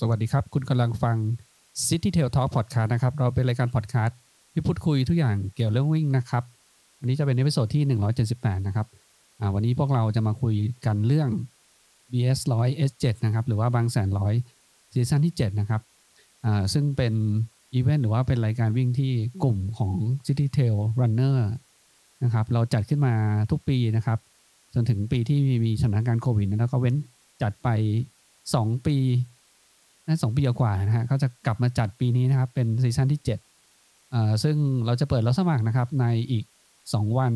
สวัสดีครับ คุณกำลังฟัง City Trail Talk Podcast นะครับ เราเป็นรายการพอดแคสต์ที่พูดคุยทุกอย่างเกี่ยวเรื่องวิ่งนะครับ วันนี้จะเป็น episode ที่ 178 นะครับวันนี้พวกเราจะมาคุยกันเรื่อง BS 100 S7 นะครับ หรือว่าบางแสนร้อย season ที่ 7 นะครับซึ่งเป็นอีเวนต์หรือว่าเป็นรายการวิ่งที่กลุ่มของ City Trail Runner นะครับ เราจัดขึ้นมาทุกปีนะครับ จนถึงปีที่มีสถานการณ์โควิดแล้วก็เว้นจัดไป 2 ปี น่าสองปีกว่านะฮะเขาจะกลับมาจัดปีนี้นะครับ เป็นซีซั่นที่7อ่าซึ่งเราจะเปิดรับสมัครนะครับ ในอีก 2 วัน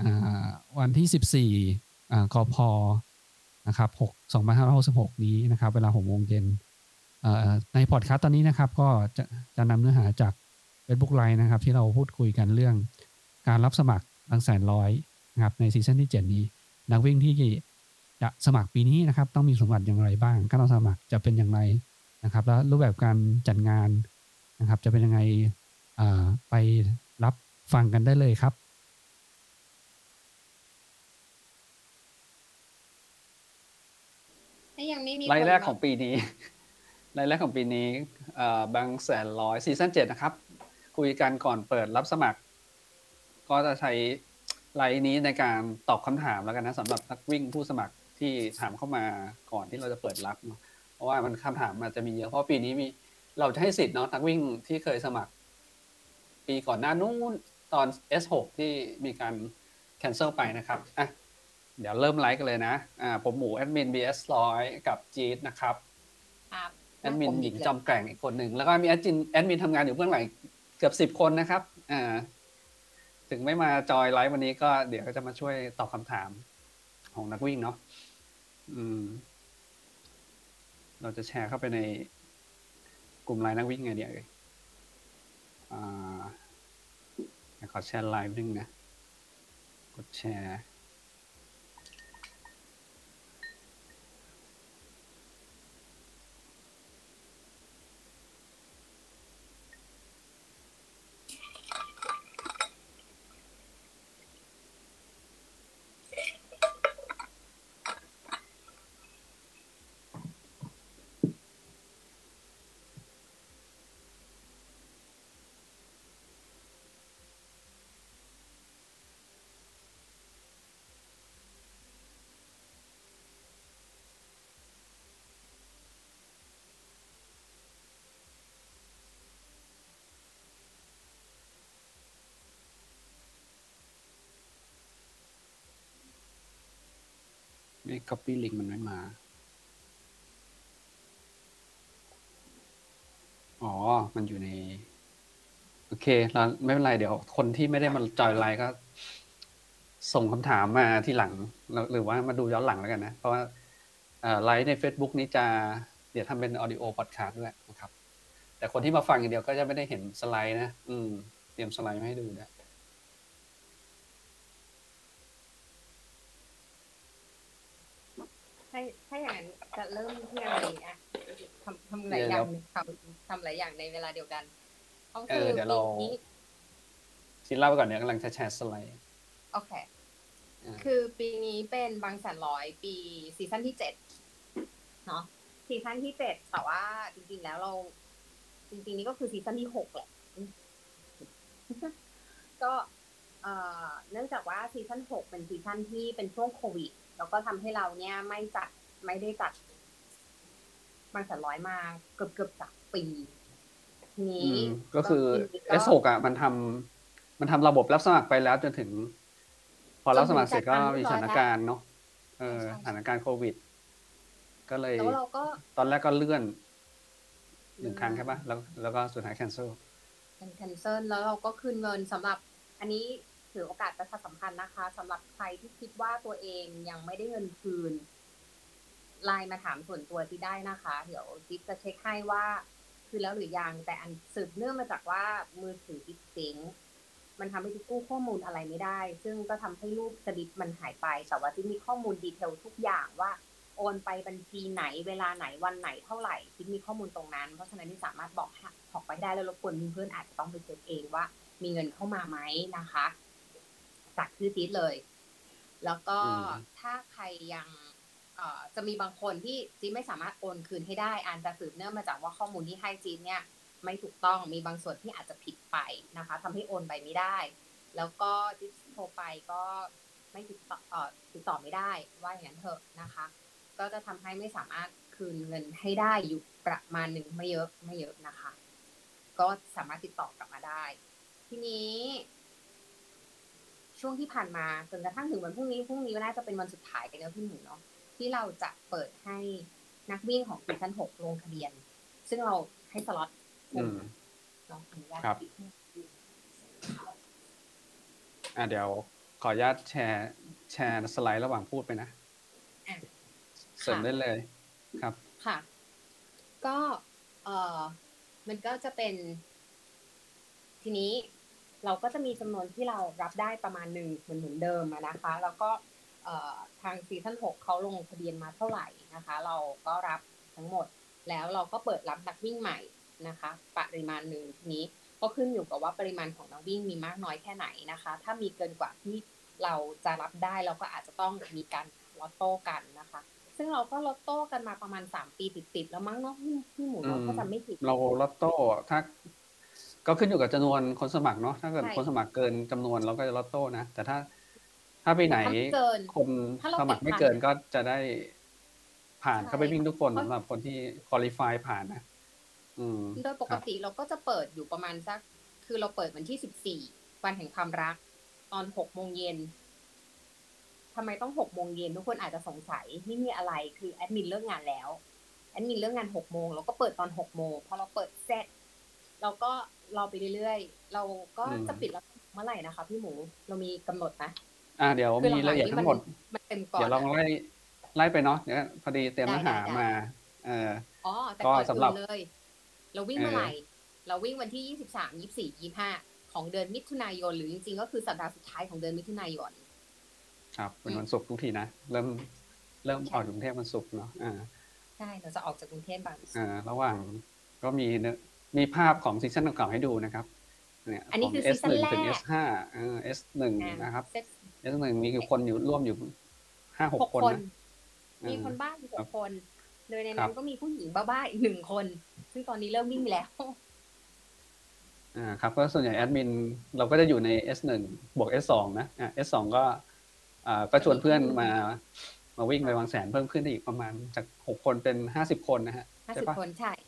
อ่าวันที่ 14อ่ากพนะครับ6 2566 นี้นะครับ เวลา6โมงเย็นในพอดคาสต์ตอนนี้นะครับก็จะจะนำเนื้อหาจาก Facebook Live นะครับ ที่เราพูดคุยกันเรื่องการรับสมัครบางแสนร้อยนะครับในซีซั่นที่ 7 นี้ นักวิ่งที่ จะสมัครปีนี้นะครับ ต้องมีสมบัติอย่างไรบ้าง การสมัครจะเป็นอย่างไรนะครับ แล้วรูปแบบการจัดงานนะครับ จะเป็นยังไงอ่าไปรับฟังกันได้เลยครับถ้ายังไม่มีรายคนแรกมาของปีนี้รายแรกของปีนี้เอ่อบางแสนร้อยซีซั่นเจ็ดนะครับ คุยกันก่อนเปิดรับสมัคร ก็จะใช้ไลน์นี้ในการตอบคำถามแล้วกันนะสำหรับนักวิ่งผู้สมัคร ที่ถามเข้ามาก่อนที่เราจะเปิดรับเนอะเพราะว่ามันคำถามอาจจะมีเยอะเพราะปีนี้มีเราจะให้สิทธิ์เนาะนักวิ่งที่เคยสมัคร ปีก่อนหน้านู้นตอน S6 ที่มีการ cancel ไปนะครับอะเดี๋ยวเริ่มไลฟ์กันเลยนะอ่าผมหมูแอดมิน BS ร้อยกับจีดนะครับครับแอดมินหญิงจอมแกร่งอีกคนหนึ่งแล้วก็มีแอดมินแอดมินทำงานอยู่เบื้องหลังเกือบสิบคนนะครับอ่าถึงไม่มา join live วันนี้ก็เดี๋ยวก็จะมาช่วยตอบคำถามของนักวิ่งเนาะ อืม เราจะแชร์เข้าไปในกลุ่มไลน์นักวิ่งไงเดียวเลยอ่าเดี๋ยวขอแชร์ไลน์นึงนะ กดแชร์ copy link มันไม่มา อ๋อ มันอยู่ใน โอเคแล้วไม่เป็นไร เดี๋ยว คนที่ไม่ได้มาจอยไลน์ก็ ส่งคำถามมาที่หลัง หรือว่ามาดูย้อนหลังแล้วกันนะ เพราะว่าไลฟ์ใน Facebook นี้จะ เดี๋ยวทำเป็น audio podcast ด้วยนะครับ แต่คนที่มาฟังอย่างเดียวก็จะไม่ได้เห็นสไลด์นะ อืม เตรียมสไลด์มาให้ดูนะ ถ้าถ้าอย่างนั้นจะเริ่มที่อะไรดีอะทำทำหลายอย่างทำทำหลายอย่างในเวลาเดียวกันก็เอคืออเดี๋ยวเรา ปีนี้ชินเล่าไปก่อนเดี๋ยวกำลังจะแชร์สไลด์ โอเค อ่า คือปีนี้เป็นบางแสนร้อยปี season ที่เจ็ดเนาะ season ที่เจ็ดแต่ว่าจริงๆแล้วเรา จริงๆนี่ก็คือ season ที่หกแหละ ก็เอ่อเนื่องจากว่าซีซั่นหกเป็นซีซั่นที่เป็นช่วงโควิด แล้วก็ทำให้เราเนี่ยไม่จัดไม่ได้จัดบางแสนร้อยมาเกือบเกือบๆสามปีทีนี้อืมก็คือปีนี้ S6 อะมันทำมันทำระบบรับสมัครไปแล้วจนถึง พอรับสมัครเสร็จก็มีสถานการณ์เนาะเออสถานการณ์โควิด ก็เลยแล้วเราก็ตอนแรกก็เลื่อนหนึ่งครั้งใช่ปะแล้วแล้วก็สุดท้าย cancel เป็น cancel แล้วเราก็คืนเงินสำหรับ อันนี้ ถือโอกาสประชาสัมพันธ์นะคะสำหรับใครที่คิดว่าตัวเองยังไม่ได้เงินคืนไลน์มาถามส่วนตัวที่ได้นะคะ เดี๋ยวจิ๊บจะเช็คให้ว่าคืนแล้วหรือยังแต่อันสืบเนื่องมาจากว่ามือถือจิ๊บเจ๊งมันทำให้จิ๊บกู้ข้อมูลอะไรไม่ได้ ซึ่งก็ทำให้รูปสลิปมันหายไปแต่ว่าจิ๊บมีข้อมูล detail ทุกอย่างว่าโอนไปบัญชีไหนเวลาไหนวันไหนเท่าไหร่จิ๊บมีข้อมูลตรงนั้น เพราะฉะนั้นที่สามารถบอกบอกไปได้แล้วรบกวนเพื่อนๆอาจจะต้องไปเช็คเองว่า มีเงินเข้ามาไหมนะคะ จากชื่อจิ๊ดเลย แล้วก็อืมถ้าใครยังเอ่อจะมีบางคนที่จีนไม่สามารถโอนคืนให้ได้อาจจะสืบเนื่องมาจากว่าข้อมูลที่ให้จีนเนี่ย ไม่ถูกต้องมีบางส่วนที่อาจจะผิดไปนะคะทำให้โอนไปไม่ได้ แล้วก็จิ๊บโทรไปก็ไม่ติดต่อเอ่อติดต่อไม่ได้ว่าอย่างนั้นเถอะนะคะ ก็จะทำให้ไม่สามารถคืนเงินให้ได้อยู่ประมาณหนึ่งไม่เยอะไม่เยอะนะคะ ก็สามารถติดต่อ กลับมาได้ ทีนี้ ช่วงที่ผ่านมาจนกระทั่งถึงวันพรุ่งนี้พรุ่งนี้น่าจะเป็นวันสุดท้ายกันเนอะพี่หมูเนาะที่เราจะเปิดให้นักวิ่งของซีซั่นหกลงทะเบียน ซึ่งเราให้สล็อตอืมเนาะอนุญาตครับอะเดี๋ยวขออนุญาตแชร์แชร์สไลด์ระหว่างพูดไปนะอะเสริมได้เลยครับค่ะ ก็เออมันก็จะเป็น ทีนี้ เราก็จะมีจำนวนที่เรารับได้ประมาณหนึ่งเหมือนเหมือนเดิมอะนะคะ แล้วก็เอ่อทางซีซั่นหกเขาลงทะเบียนมาเท่าไหร่นะคะ เราก็รับทั้งหมด แล้วเราก็เปิดรับนักวิ่งใหม่นะคะ ปริมาณหนึ่งทีนี้ก็ขึ้นอยู่กับว่าปริมาณของนักวิ่งมีมากน้อยแค่ไหนนะคะ ถ้ามีเกินกว่าที่เราจะรับได้เราก็อาจจะต้องมีการลอตโต้กันนะคะ ซึ่งเราก็ลอตโต้กันมาประมาณสามปีติดๆแล้วมั้งเนาะพี่พี่หมูเราก็จะไม่ผิดเราลอตโต้ถ้า ก็ขึ้นอยู่กับจำนวนคนสมัครเนาะถ้าเกิดใช่ คนสมัครเกินจำนวนเราก็จะลอตโต้นะ แต่ถ้าถ้าปีไหนถ้าไม่เกิน คนถ้าเราสมัครไม่ติดพันเกินก็จะได้ผ่านใช่ เข้าไปวิ่งทุกคนเพราะสำหรับคนที่คุริฟายผ่านนะ อืม โดยปกติเราก็จะเปิดอยู่ประมาณสัก คือเราเปิดวันที่สิบสี่วันแห่งความรัก ตอนหกโมงเย็นทำไมต้องหกโมงเย็นทุกคนอาจจะสงสัยไม่มีอะไรคือแอดมินเลิกงานแล้วแอดมินเลิกงานหกโมงเราก็เปิดตอนหกโมงพอเราเปิดเสร็จเราก็ รอไปเรื่อยๆ เราก็อืมจะปิดแล้วเมื่อไหร่นะคะ พี่หมูเรามีกำหนดไหมอ่าเดี๋ยวคือมีหลัรายละเอียดๆทั้งหมดมันเต็มก่อนเดี๋ยวลองอะไล่ไล่ไปเนาะเดี๋ยวพอดีเตรียมได้เนื้อหาได้มา เอออ๋อแต่ก็ก่อนสำหรับอื่นเลย เราวิ่งเออเมื่อไหร่ เราวิ่งวันที่ยี่สิบสามยี่สี่ยี่ห้าของเดือนมิถุนายน หรือจริงๆก็คือสัปดาห์สุดท้ายของเดือนมิถุนายน ครับเป็นวันศุกร์ทุกทีนะเริ่มเริ่มออกจากกรุงเทพวันศุกร์เนาะอ่าใช่เราจะออกจากกรุงเทพบางอ่าระหว่างก็มีเนื้อ มีภาพของ season เก่าๆให้ดูนะครับเนี่ยอันนี้ขงคือซีซั่น S1 แรกถึง S5 เออ S1 นะครับ set S1 มีกี่คนอยู่ร่วมอยู่ห้าหหกกคนคนนะมีอืคนบ้าอยู่หครักบคน โดยในครันั้บนก็มีผู้หญิงบ้าๆอีกหนึ่งคน ซึ่งตอนนี้เริ่มวิ่งแล้วอ่าครับก็ส่วนใหญ่แอดมินเราก็จะอยู่ใน S1 บวก S2 นะอ่า S2 ก็อ่าก็ชวนเพื่อนมามาวิ่งไปบางแสนเพิ่มขึ้นได้อีกประมาณจากหกคนเป็นห้าสิบคนนะฮะห้าใช่สิบปะคนใช่อ่า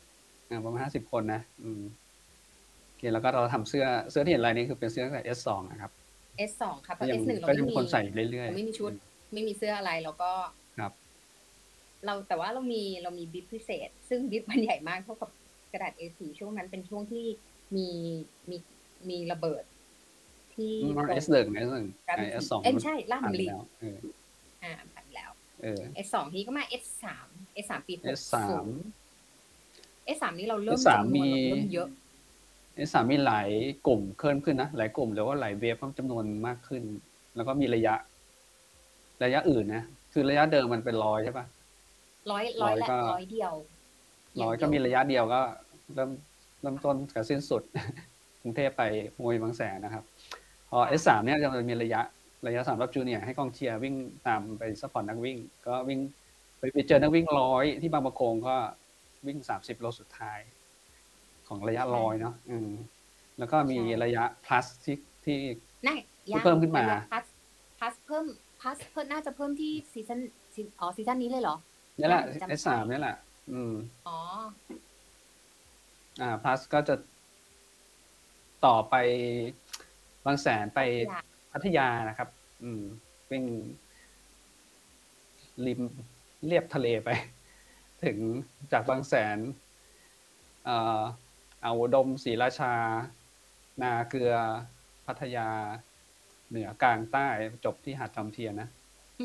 ประมาณห้าสิบคนนะอืมโอเคแล้วก็เราทำเสื้อเสื้อที่เห็นลายนี้คือเป็นเสื้อตั้งแต่ S2 นะครับ S2 ค่ะเพก็ราะยัง S1 เราก็ไม่ยังมีมีคนใส่เรื่อยเราๆไม่มีชุด ไม่มีเสื้ออะไรแล้วก็ครับ เราแต่ว่าเรามีเรามีบิ๊บพิเศษ ซึ่งบิ๊บมันใหญ่มากเท่ากับกระดาษ A4 ช่วงนั้นเป็นช่วงที่มีมีมีระเบิด ที่อืมตรง S1 S1 รัฐไอ้ S2 เอ้ยไม่ใช่ลาดผ่านบุไปรีแล้วเอออ่าผ่านแล้วเออ S2 ทีก็มา S3 S3 ปี S3 60 S3 นี่เราเริ่ม S3 จำนวนมีเราเริ่มเยอะ S3 มีหลายกลุ่มเพิ่มขึ้นนะหลายกลุ่มหรือว่าหลาย wave เพิ่มจำนวนมากขึ้น แล้วก็มีระยะ ระยะอื่นนะคือระยะเดิมมันเป็นร้อยใช่ปะร้อยร้อยร้อยและก็ร้อยเดียวร้อยก็มีระยะเดียวก็ เริ่มเริ่มต้นกับสิ้นสุดกรุงเทพไปมวยบางแสนนะครับพอ S3 เนี่ยจะมีระยะระยะสำหรับ junior ให้กองเชียร์วิ่งตามไป support นักวิ่ง ก็วิ่งไปไปเจอนักวิ่งร้อยที่บางปะกงก็ วิ่งสามสิบโลสุดท้าย ของระยะร้อยเนาะอืมแล้วก็มีใช่ระยะ plus ที่ที่น่าที่เพิ่มขึ้นมา plus plus เพิ่ม plus เพิ่มน่าจะเพิ่มที่ season ซีอ๋อ season นี้เลยเหรอนี่แหละจำได้ S3 นี่แหละ อืมอ๋ออ่า plus ก็จะต่อไปบางแสนไปยังพัทยานะครับ อืมวิ่งริมเรียบทะเลไป ถึงจากบางแสนเอ่อเอาดมศรีราชา นาเกลือพัทยา เหนือกลางใต้จบที่หาดจอมเทียนนะ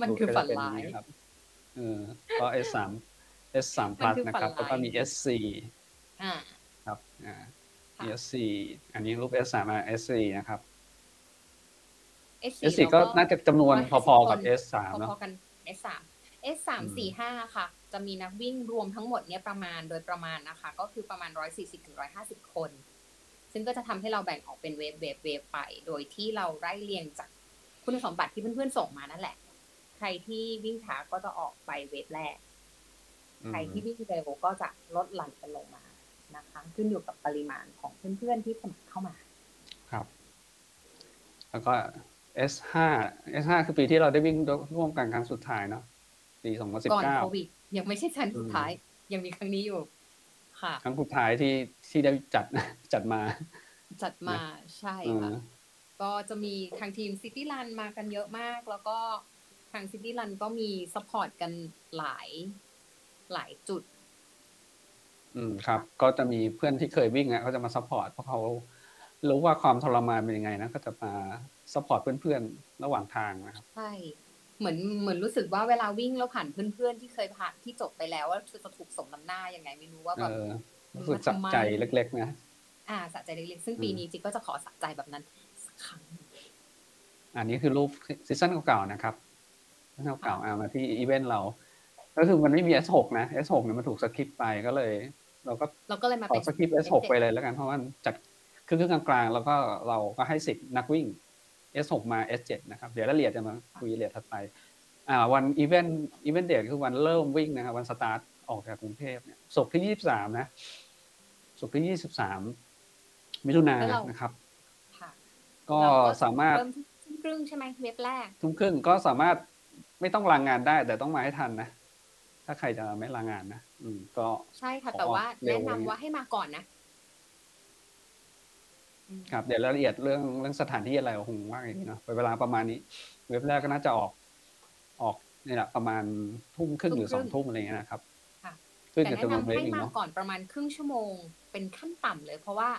มันคือฝันก็จะเป็ร้ายงครับเออก็ S3 S3 มัน plus คือนะฝันครับ แล้วก็ร้ายมี S4 อ่าครับอ่าค่ะมี S4 อันนี้รูป S3 มา S4 นะครับ S4 S4 ก็น่าจะจำนวนร้อยห้าสิบพอๆกับคน S3 เนาะพอๆกัน S3 S3 อืม สี่ห้าค่ะ จะมีนักวิ่งรวมทั้งหมดเนี่ยประมาณโดยประมาณนะคะ ก็คือประมาณร้อยสี่สิบถึงร้อยห้าสิบคน ซึ่งก็จะทำให้เราแบ่งออกเป็น wave wave wave ไป โดยที่เราไล่เรียงจากคุณสมบัติที่เพื่อนๆส่งมานั่นแหละ ใครที่วิ่งช้าก็จะออกไป wave แรกอืมใครที่วิ่งเร็วก็จะลดหลั่นกันลงมานะคะ ขึ้นอยู่กับปริมาณของเพื่อนๆที่สมัครเข้ามา ครับ แล้วก็ S5 S5 คือปีที่เราได้วิ่งร่วมกันครั้งสุดท้ายเนาะ ปีก่อน2019โควิดยังไม่ใช่ชั้นสุดท้าย ยังมีครั้งนี้อยู่ ค่ะ ครั้งสุดท้ายที่ที่ได้จัดจัดมา จัดมาใช่อืค่ะมก็จะมีทางทีม City Run มากันเยอะมาก แล้วก็ทาง City Run ก็มี support กันหลายหลายจุด อืมครับ ก็จะมีเพื่อนที่เคยวิ่งอะเขาจะมา support เพราะเขารู้ว่าความทรมานเป็นยังไงนะก็จะมา support เพื่อนๆระหว่างทางนะครับ ใช่ เหมือนเหมือนรู้สึกว่าเวลาวิ่งแล้วผ่านเพื่อนๆที่เคยผ่านที่จบไปแล้วว่าจะถูกสมน้ำหน้ายังไงไม่รู้ว่าเอแบบอรู้สึกสะใจเล็ก ๆ นะ อ่าสะใจเล็กๆซึ่งปีอืมนี้จิ๊บก็จะขอสะใจแบบนั้นสักครั้งอันนี้คือรูป season เก่าๆนะครับซีซั่นเก่าๆเอามาที่อีเวนต์เรา ก็คือมันไม่มี S6 นะ S6 เนี่ยมันถูกสคิปไปก็เลย เราก็เราก็เลยมาขอเป็นสคิป S6 ไปเลยแล้วกันเพราะว่าจัดครึ่งๆกลางๆ แล้วก็เราก็ให้สิทธิ์นักวิ่ง S6 มา S7 นะครับ เดี๋ยวรายละเอียดจะมาคุยรายละเอียดถัดไปอ่าวันอีเวนต์ event date คือวันเริ่มวิ่งนะครับ วันสตาร์ทออกจากกรุงเทพเนี่ยศุกร์ที่23นะศุกร์ที่23มิถุนายนนะครับค่ะก็เรสามารถเริ่มที่ทุ่มครึ่งใช่ไหมเว็บแรก ทุ่มครึ่งก็สามารถไม่ต้องลางงานได้ แต่ต้องมาให้ทันนะ ถ้าใครจะไม่ลางงานนะ อืมก็ใช่ค่ะขอแต่ว่าเร็วแนะนำอย่างเงี้ยว่าให้มาก่อนนะอืม ครับเดี๋ยวรายละเอียดเรื่องเรื่องสถานที่อะไรคงว่าอย่างนี้เนาะเวลาประมาณนี้ เว็บแรกก็น่าจะออกออกนี่แหละประมาณทุ่มครึ่งหรือสองทุ่มอะไรเงี้ยนะครับค่ะขึ้นแต่กับแนะจำนวนนำเว็บให้อีกมาเนาะก่อนประมาณครึ่งชั่วโมงเป็นขั้นต่ำเลย เพราะว่า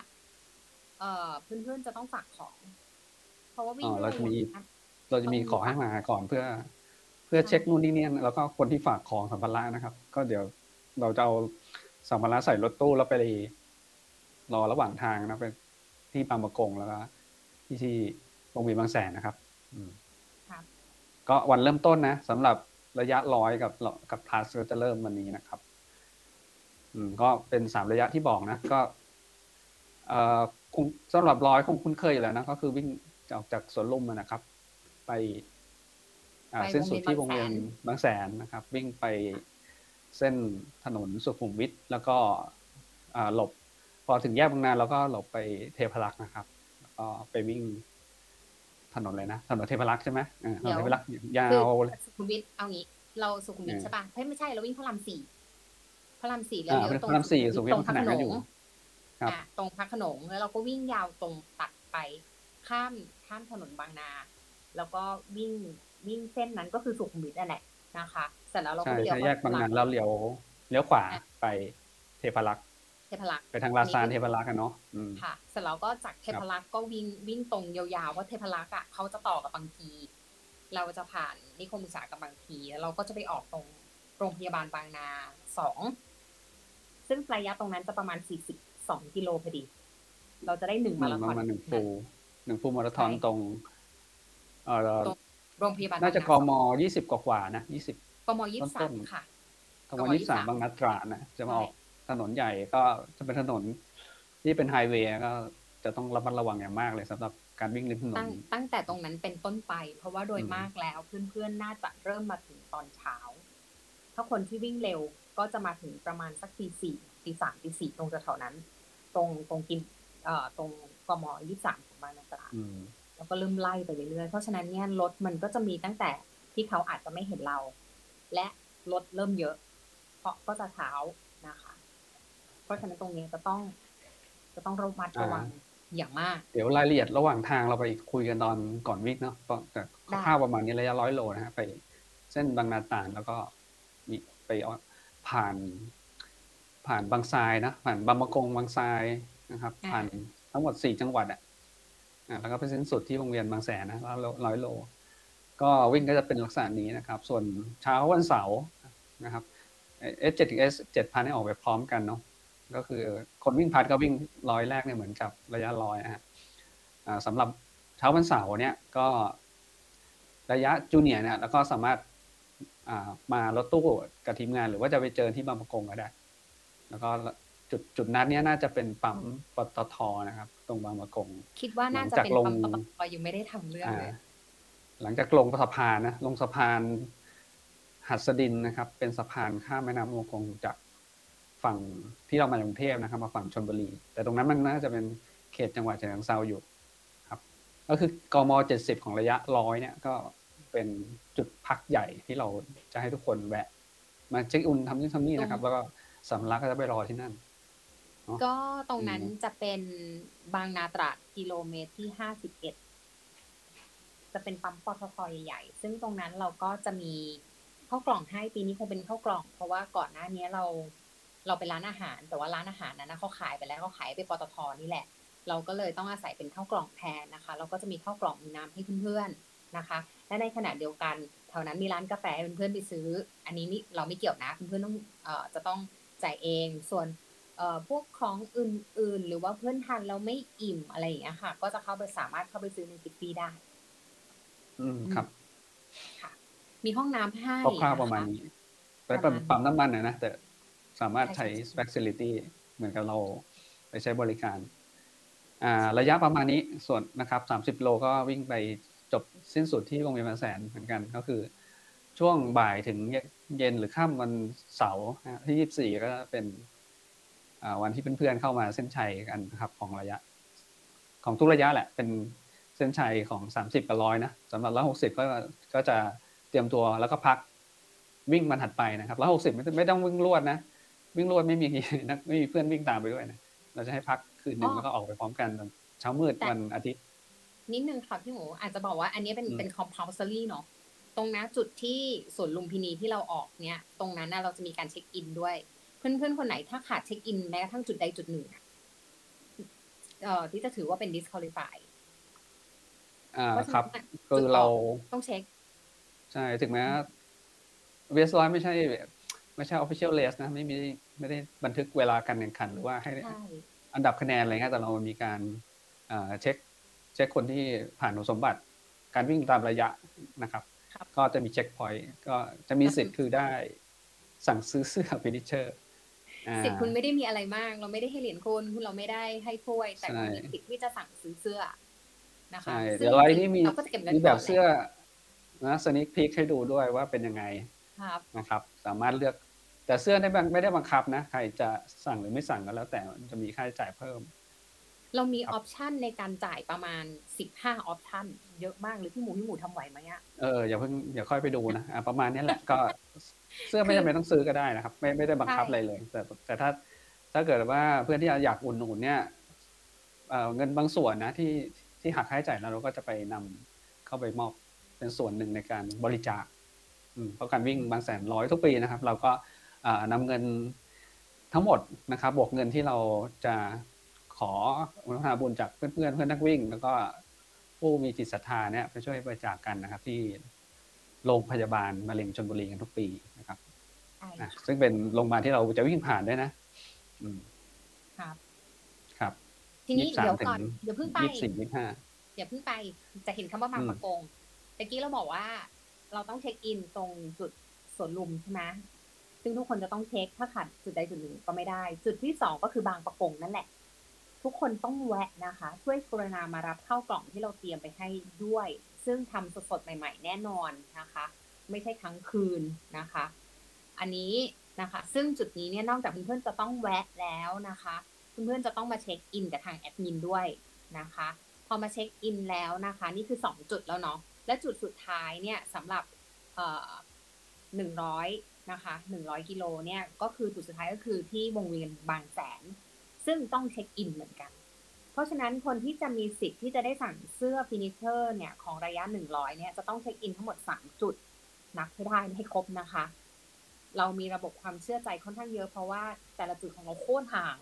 เอ่อเพื่อนๆจะต้องฝากของ เพราะว่าวิ่อ๋งอเราจะมีด้วยนะเราจะมีขอให้มาก่อนเพื่อ เพื่อเช็คนู่นนี่เนี่ยแล้วก็คนที่ฝากของสัมภาระนะครับ ก็เดี๋ยวเราจะเอาสัมภาระใส่รถตู้แล้วไปรอระหว่างทางนะไป ที่บางประกงแล้วก็ที่ที่โรงพยาบาลบางแสนนะครับอืมครับก็วันเริ่มต้นนะสำหรับระยะร้อยกับกับพลัสก็จะเริ่มวันนี้นะครับ อืม ก็เป็นสามระยะที่บอกนะ ก็ เอ่อคงสำหรับร้อยคงคุ้นเคยอยู่แล้วนะก็คือวิ่งออกจากสวนลุมอะนะครับไปอ่าไปเส้นสุดที่ววงงเวีเวียยนนบางแสนนะครับ วิ่งไปเส้นถนนสุขุมวิทแล้วก็อ่าหลบ พอถึงแยกบางนาแล้วก็หลบไปเทพารักษ์นะครับ แล้วก็ไปวิ่งถนนเลยนะถนนเทพารักษ์ใช่ไหมอ่าถนนเทพารักษ์ยาคือวเลยสุขุมวิทเอางี้ เราสุขุมวิทเออใช่ป่ะเฮ้ยไม่ใช่เราวิ่งพระรามสี่พระรามสี่แล้วอ่าเลี้ยวตรงพระรามสี่สุขุมวิทตรงพระขโขนานนกันอยู่งครับอะตรงพระโขนงแล้วเราก็วิ่งยาวตรงตัดไปข้ามข้ามถนนบางนา แล้วก็วิ่งวิ่งเส้นนั้นก็คือสุขุมวิทนั่นแหละนะคะ เสร็จแล้วเราใช่ก็เลี้ยวใช่แยกบางนาหลัแล้วเลี้ยวเลี้ยวขวาไปเทพารักษ์ เทพารักษ์ไปทางลาซานเทพารักษ์กันเนาะอืมค่ะ เสร็จแล้วก็จากเทพารักษ์ก็วิ่งวิ่งตรงยาวๆเพราะเทพารักษ์อะเขาจะต่อกับบางพีเราจะผ่านนิคมอุตสาหกรรมบางพีแล้วเราก็จะไปออกตรงโรงพยาบาลบางนาสองซึ่งระยะตรงนั้นจะประมาณสี่สิบสองกิโลพอดี เราจะได้หนึ่งมัมานราธปอนระมาณหนึ่งฟูหนึ่งฟูมาราธอนใช่ตรงเอ่อตรงโรงพยาบาลน่าจะบกงมยี่สิบกว่าๆนะยี่สิบกมยี่สิบต้สามนๆค่ะกมยี่สิบสาม23บางนาตราดนะจะมาออกใช่ ถนนใหญ่ก็จะเป็นถนนที่เป็นไฮเวย์ก็จะต้องระมัดระวังอย่างมากเลยสำหรับการวิ่งริมถนตั้นงตั้งแต่ตรงนั้นเป็นต้นไป เพราะว่าโดยอืมมากแล้วเพื่อนๆน่าจะเริ่มมาถึงตอนเช้า ถ้าคนที่วิ่งเร็วก็จะมาถึงประมาณสักตีสี่ตีสามตีสี่ตรงแถวๆนั้น ตรงตรงกินเอ่อตรงกมยี่สิบสามของบางนาตราดอืมแล้วก็เริ่มไล่ไปเรื่อยๆเพราะฉะนั้นเนี่ยรถมันก็จะมีตั้งแต่ที่เขาอาจจะไม่เห็นเรา และรถเริ่มเยอะ เพราะก็จะเช้านะคะ เพราะฉะนั้นตรงนี้จะต้อง จะต้องระมัดระวังอย่างมาก เดี๋ยวรายละเอียดระหว่างทางเราไปคุยกันตอนก่อนวิ่งเนาะก็แต่ได้คร่าวๆประมาณนี้ระยะร้อยโลนะฮะไปเส้นบางนาตราดแล้วก็มีไปผ่าน ผ่านบางทรายนะผ่านบางมะกงบางทรายนะครับอ่าผ่านทั้งหมดสี่จังหวัดอะอ่าแล้วก็ไปสิ้นสุดที่วงเวียนบางแสนนะแล้วร้อยโล ก็วิ่งก็จะเป็นลักษณะนี้นะครับ ส่วนเช้าวันเสาร์นะครับเอสเจ็ดกับเอสเจ็ดพันให้ออกไปพร้อมกันเนาะ ก็คือคนวิ่งพัดก็วิ่งร้อยแรกเนี่ยเหมือนกับระยะร้อยนะฮะอ่าสำหรับเช้าวันเสาร์เนี่ยก็ระยะจูเนียร์เนี่ยแล้วก็สามารถอ่ามารถตู้กับทีมงาน หรือว่าจะไปเจอที่บางประกงก็ได้ แล้วก็จุดจุดนัดเนี้ยน่าจะเป็นปั๊มปตทนะครับ ตรงบางประกง คิดว่าน่าจะหลังจากเป็นลงปั๊มปตทยังไม่ได้ทำเรื่องอ่าเลยหลังจากลงสะพานนะลงสะพานหัสดินนะครับ เป็นสะพานข้ามแม่น้ำโมงคงจาก ฝั่งที่เรามาจากกรุงเทพนะครับ มาฝั่งชนบุรี แต่ตรงนั้นมันน่าจะเป็นเขตจังหวัดฉะเชิงเซาอยู่ครับก็คือกมเจ็ดสิบของระยะร้อยเนี่ยก็เป็นจุดพักใหญ่ที่เราจะให้ทุกคนแวะ มาเช็คอินทำนี่ทำนี่นะครับ แล้วก็สำลักก็จะไปรอที่นั่น ก็ตรงนั้นอืมจะเป็นบางนาตราดกิโลเมตรที่ห้าสิบเอ็ดจะเป็นปั๊มปตทใหญ่ๆซึ่งตรงนั้นเราก็จะมีข้าวกล่องให้ปีนี้คงเป็นข้าวกล่อง เพราะว่าก่อนหน้านี้เรา เราเป็นร้านอาหาร แต่ว่าร้านอาหารนั้นนะเขาขายไปแล้วเขาขายไปปตทนี่แหละ เราก็เลยต้องอาศัยเป็นข้าวกล่องแทนนะคะ เราก็จะมีข้าวกล่องมีน้ำให้เพื่อนๆนะคะ และในขณะเดียวกันแถวนั้นมีร้านกาแฟให้เพื่อนๆไปซื้อ อันนี้นี่เราไม่เกี่ยวนะเพื่อนๆต้องเอ่อจะต้องจ่ายเอง ส่วนเอ่อพวกของอื่นๆ หรือว่าเพื่อนทานแล้วไม่อิ่มอะไรอย่างเงี้ยค่ะ ก็จะเข้าไปสามารถเข้าไปซื้อในกิฟฟี่ได้ อืมครับค่ะ มีห้องน้ำให้คร่าวๆประมาณนคนี้ประเป็นมาณปั๊มน้ำมันนะนะแต่ สามารถใช่ใช้ใช่ facility เหมือนกับเราไปใช้บริการอ่าระยะประมาณนี้ส่วนนะครับสามสิบโลก็วิ่งไปจบสิ้นสุดที่วงเวียนบางแสนเหมือนกันก็คือ ช่วงบ่ายถึงเย็นหรือค่ำวันเสาร์นะที่ยี่สิบสี่ก็เป็นอ่าวันที่เพื่อนๆเข้ามาเส้นชัยกันนะครับของระยะ ของทุกระยะแหละ เป็นเส้นชัยของสามสิบกับร้อยนะสำหรับร้อยหกสิบก็ก็จะเตรียมตัวแล้วก็พักวิ่งวันถัดไปนะครับร้อยหกสิบไม่ไม่ต้องวิ่งรวดนะ วิ่งรวดไม่มีนักไม่มีเพื่อนวิ่งตามไปด้วยนะเราจะให้พักคืนหนึ่งแล้วก็ออกไปพร้อมกันตอนเช้ามืดวันอาทิตย์ นิดนึงค่ะพี่หมูอาจจะบอกว่าอันนี้เป็นอืมเป็น compulsory เนาะตรงนั้นจุดที่สวนลุมพินีที่เราออกเนี่ย ตรงนั้นนะเราจะมีการเช็คอินด้วย เพื่อนๆ คนไหนถ้าขาดเช็คอินแม้กระทั่งจุดใดจุดหนึ่งอะเอ่อที่จะถือว่าเป็น disqualify อ่าเพราะฉะครับนั้นคือเราต้องเช็ค ใช่ ถึงแม้เวสร้อยไม่ใช่ ไม่ใช่ official race นะไม่มีไม่ได้บันทึกเวลาการแข่งขัน หรือว่าให้ใช่อันดับคะแนนอะไรเงี้ยแต่เรามีการอ่าเช็คเช็คคนที่ผ่านคุณสมบัติ การวิ่งตามระยะนะครับครับ ก็จะมี checkpoint ก็จะมีสิทธิ์คือได้สั่งซื้อเสื้อ finisher สิทธิ์คุณไม่ได้มีอะไรมาก เราไม่ได้ให้เหรียญคุณคุณเราไม่ได้ให้ถ้วย แต่คุณใช่มีสิทธิ์ที่จะสั่งซื้อเสื้อนะคะใช่ซึ่งเดี๋ยวไลน์นี่มีเราก็จะเก็บเงินมีแบบก่นหละเสื้อนะ sneak peek ให้ดูด้วยว่าเป็นยังไงครับนะครับ สามารถเลือก แต่เสื้อได้บังไม่ได้บังคับนะ ใครจะสั่งหรือไม่สั่งก็แล้ว แต่มันจะมีค่าใช้จ่ายเพิ่ม เรามีคอรับอปชันในการจ่ายประมาณสิบห้าออปชันเยอะมากเลยพี่หมูพี่หมูทำไหวไหมอะเอออย่าเพิ่งอย่าค่อยไปดูนะอะประมาณนี้แหละก็เสื้อไม่จำเป็นต้องซื้อก็ได้นะครับ ไม่ไม่ได้บังคับใช่อะไรเลย แต่แต่ถ้าถ้าเกิดว่าเพื่อนที่อยากอุ่นหนุนเนี่ยเอ่อเงินบางส่วนนะที่ที่หักค่าใช้จ่ายแล้วเราก็จะไปนำเข้าไปมอบเป็นส่วนหนึ่งในการบริจาคอืมเพราะการวิ่งบางแสนร้อยทุกปีนะครับ เราก็อ่า นำเงินทั้งหมดนะครับ บวกเงินที่เราจะขออนุโมทนาบุญจากเพื่อนเพื่อนๆเพื่อนนักวิ่ง แล้วก็ผู้มีจิตศรัทธาเนี่ยไปช่วยบริจาคกันนะครับ ที่โรงพยาบาลมะเร็งชนบุรีกันทุกปีนะครับใช่อะค่ะซึ่งเป็นโรงพยาบาลที่เราจะวิ่งผ่านด้วยนะอืมครับ ครับ ทีนี้23เดี๋ยวก่อนถึงเดี๋ยวเพิ่งไปยี่สิบสี่ยี่สิบห้าอย่าเพิ่งไปจะเห็นคำว่าบางอืมประกงตะกี้เราบอกว่า เราต้องเช็คอินตรงจุดสวนลุมใช่ไหม ซึ่งทุกคนจะต้องเช็คถ้าขาดจุดใดจุดหนึ่งก็ไม่ได้ จุดที่สองก็คือบางประกงนั่นแหละ ทุกคนต้องแวะนะคะ ช่วยกรุณามารับข้าวกล่องที่เราเตรียมไปให้ด้วย ซึ่งทำสดๆใหม่ ๆ แน่นอนนะคะ ไม่ใช่ทั้งคืนนะคะ อันนี้นะคะ ซึ่งจุดนี้เนี่ยนอกจากเพื่อนๆจะต้องแวะแล้วนะคะเพื่อนๆจะต้องมาเช็คอินกับทางแอดมินด้วยนะคะ พอมาเช็คอินแล้วนะคะ นี่คือ 2 จุดแล้วเนาะและจุดสุดท้ายเนี่ยสำหรับหนึ่งร้อย นะคะหนึ่งร้อยกิโลเนี่ยก็คือจุดสุดท้ายก็คือที่วงเวียนบางแสน ซึ่งต้องเช็คอินเหมือนกัน เพราะฉะนั้นคนที่จะมีสิทธิ์ที่จะได้สั่งเสื้อ finisher เนี่ยของระยะ100เนี่ยจะต้องเช็คอินทั้งหมด3จุดนับให้ได้ให้ครบนะคะ เรามีระบบความเชื่อใจค่อนข้างเยอะเพราะว่าแต่ละจุดของเราโคตรห่าง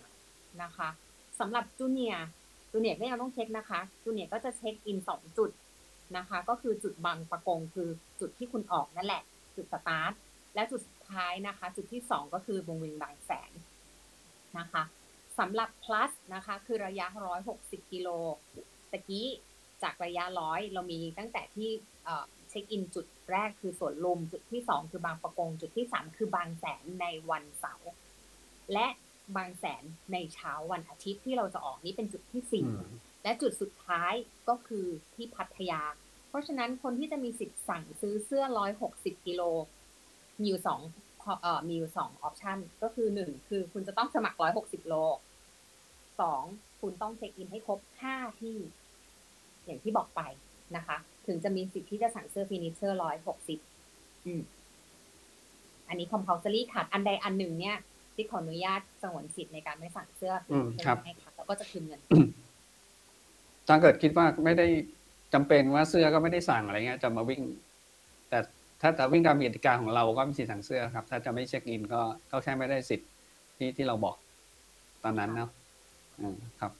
นะคะสำหรับ junior junior ก็ยังต้องเช็คนะคะ junior ก็จะเช็คอินสองจุดนะคะ ก็คือจุดบางปะกงคือจุดที่คุณออกนั่นแหละ จุดสตาร์ทและจุด ท้ายนะคะ จุดที่สองก็คือวงเวียนบางแสนนะคะสำหรับ plus นะคะ คือระยะ 160 กิโลตะกี้จากระยะร้อยเรามีตั้งแต่ที่เอ่อเช็คอินจุดแรกคือสวนลุม จุดที่สองคือบางประกง จุดที่สามคือบางแสนในวันเสาร์และบางแสนในเช้าวันอาทิตย์ที่เราจะออกนี้เป็นจุดที่สี่อืมและจุดสุดท้ายก็คือที่พัทยา เพราะราะฉะนั้นคนที่จะมีสิทธิ์สั่งซื้อเสื้อร้อยหกสิบกิโล มีอยู่สองเอ่อมีอยู่สองออปชันก็คือหนึ่งคือคุณจะต้องสมัครร้อยหกสิบโลสองคุณต้องเช็คอินให้ครบห้าที่ อย่างที่บอกไปนะคะ ถึงจะมีสิทธิ์ที่จะสั่งเสื้อฟินิเชอร์ร้อยหกสิบอืมอันนี้ compulsory ขาดอันใดอันหนึ่งเนี่ยที่ขออนุญาตสงวนสิทธิ์ในการไม่สั่งเสื้ออืมครับให้ค่ะแล้วก็จะคืนเงินถ้าเกิดคิดว่าไม่ได้จำเป็นว่าเสื้อก็ไม่ได้สั่งอะไรเงี้ย จะมาวิ่งแต่ ถ้าจะวิ่งตามกติกาของเราก็มีสิทธิ์สั่งเสื้อครับ ถ้าจะไม่เช็คอินก็ก็แค่ไม่ได้สิทธิ์ที่ที่เราบอกตอนนั้นเนาะอืมครับ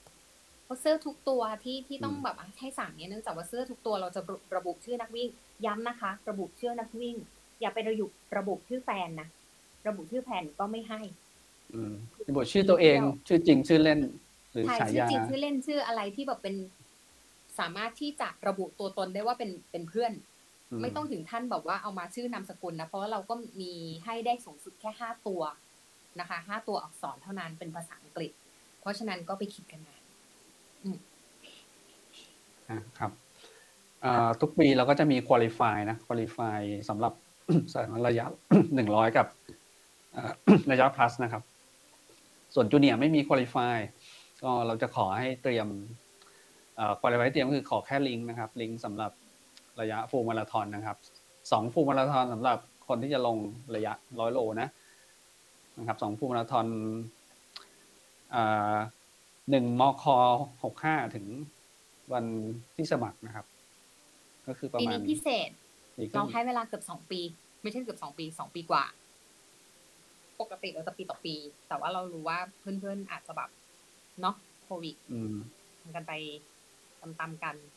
เพราะเสื้อทุกตัวที่ที่ต้องอืมแบบให้สั่งเนี่ยเนื่องจากว่าเสื้อทุกตัวเราจะระบุชื่อนักวิ่ง ย้ำนะคะ ระบุชื่อนักวิ่ง อย่าไประบุระบุชื่อแฟนนะระบุชื่อแฟนก็ไม่ให้อืมระบุชื่อตัวเองชื่อจริงชื่อเล่น หรือใช่ฉาชื่อยาจริงชื่อเล่นชื่ออะไรที่แบบเป็นสามารถที่จะระบุตัวตนได้ว่าเป็นเป็นเพื่อนม ไม่ต้องถึงท่านแบบว่าเอามาชื่อนามสกุลนะ เพราะว่าเราก็มีให้ได้สูงสุดแค่ห้าตัวนะคะห้าตัวอักษรเท่านั้นเป็นภาษาอังกฤษ เพราะฉะนั้นก็ไปคิดกันมาอะครับเอ่อทุกปีเราก็จะมีคุริฟายนะคุริฟายสำหรับสายระยะหนึ่งร้อยกับเอ่อระยะ plus นะครับ ส่วนจูเนียร์ไม่มีคุริฟายก็เราจะขอให้เตรียมเอ่อคุริฟายเตรียมก็คือขอแค่ลิงก์นะครับ ลิงก์สำหรับ ระยะฟูลมาราธอนนะครับสองฟูลมาราธอนสำหรับคนที่จะลงระยะร้อยโลนะนะครับสองฟูลมาราธอนอ่าหนึ่งมคหกห้าถึงวันที่สมัครนะครับ ก็คือประปีมาณนี้พิเศษปีครึ่เรางให้เวลาเกือบสองปี ไม่ใช่เกือบสองปีสองปีกว่า ปกติเราจะปีต่อปี แต่ว่าเรารู้ว่าเพื่อนๆอาจจะแบบเนาะโควิดอืมทำกันไปตามๆกันครับ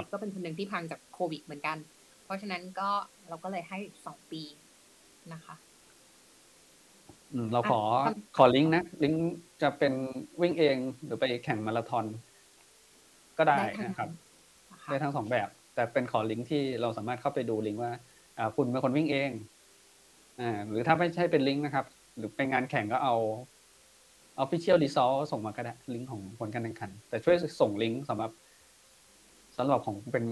นี่ก็เป็นคนหนึ่งที่พังจากโควิดเหมือนกัน เพราะฉะนั้นก็เราก็เลยให้สองปีนะคะอืมเราขออะขอลิงก์นะ ลิงก์จะเป็นวิ่งเองหรือไปแข่งมาราธอนก็ได้ทั้งนะครับนะคะได้ทั้งสองแบบ แต่เป็นขอลิงก์ที่เราสามารถเข้าไปดูลิงก์ว่าอ่าคุณเป็นคนวิ่งเองอ่าหรือถ้าไม่ใช่เป็นลิงก์นะครับ หรือเป็นงานแข่งก็เอา official result ส่งมาก็ได้ลิงก์ของผลการแข่งขัน แต่ช่วยส่งลิงก์สำหรับ สำหรับของเป็น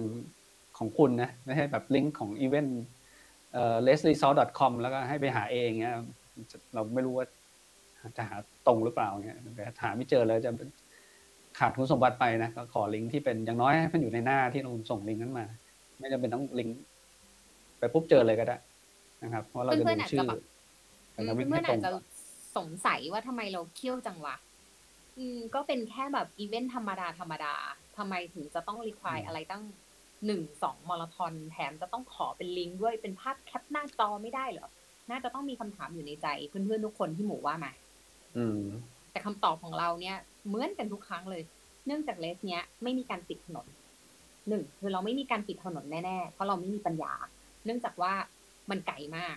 ของคุณนะไม่ใช่แบบลิงก์ของอีเวนต์เอ่อ lesresult.com แล้วก็ให้ไปหาเองเงี้ยเราไม่รู้ว่าจะหาตรงหรือเปล่าเงี้ยแต่หาไม่เจอแล้วจะขาดคุณสมบัติไปนะก็ขอลิงก์ที่เป็นอย่างน้อยให้มันอยู่ในหน้าที่เราส่งลิงก์นั้นมา ไม่จำเป็นต้องลิงก์ไปปุ๊บเจอเลยก็ได้นะครับเพราะเราจะเพื่ดูอนๆอาจชื่จะอแบบแต่ละวิ่งเพื่ให้อนๆตรอางจจะก่อนสงสัยว่าทำไมเราเคี่ยวจังวะอืมก็เป็นแค่แบบอีเวนต์ธรรมดาธรรมดา ทำไมถึงจะต้องรีควายอะไรตั้งหนึ่งสองมาราธอนแถมจะต้องขอเป็นลิงก์ด้วยเป็นภาพแคปหน้าจอไม่ได้เหรอ น่าจะต้องมีคำถามอยู่ในใจเพื่อนๆทุกคนที่หมู่ว่ามาอืม แต่คำตอบของเราเนี่ยเหมือนกันทุกครั้งเลย เนื่องจากเลสเนี้ยไม่มีการปิดถนนหนึ่งคือเราไม่มีการปิดถนนแน่ๆ เพราะเราไม่มีปัญญา เนื่องจากว่ามันไกลมาก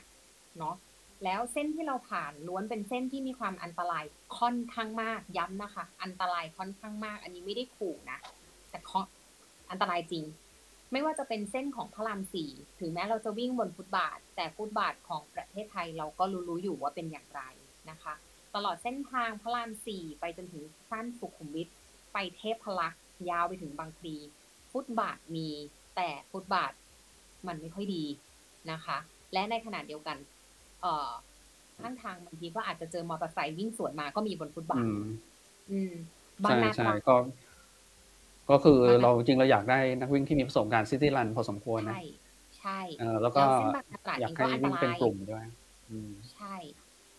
เนาะแล้วเส้นที่เราผ่านล้วนเป็นเส้นที่มีความอันตรายค่อนข้างมากย้ำนะคะ อันตรายค่อนข้างมาก อันนี้ไม่ได้ขู่นะ แต่ข้ออันตรายจริง ไม่ว่าจะเป็นเส้นของพระรามสี่ถึงแม้เราจะวิ่งบนฟุตบาท แต่ฟุตบาทของประเทศไทยเราก็รู้ๆอยู่ว่าเป็นอย่างไรนะคะ ตลอดเส้นทางพระรามสี่ไปจนถึงสั้นสุขุมวิทไปเทพพลักษ์ยาวไปถึงบางพลีฟุตบาทมีแต่ฟุตบาทมันไม่ค่อยดีนะคะ และในขณะเดียวกัน เอ่อข้างทางบางทีก็อาจจะเจอมอเตอร์ไซค์วิ่งสวนมาก็มีบนฟุตบาอืทมอืมบางใช่นาตใช่ราดก็ ก็คือบ้างนะเราจริงเราอยากได้นักวิ่งที่มีประสบการณ์ซิตี้รันพอสมควรนะใช่ใช่เออแล้วก็แล้วเส้นบางนาตราดอยากเองให้ก็อันตวิ่งเป็นรายกลุ่มด้วยอืมใช่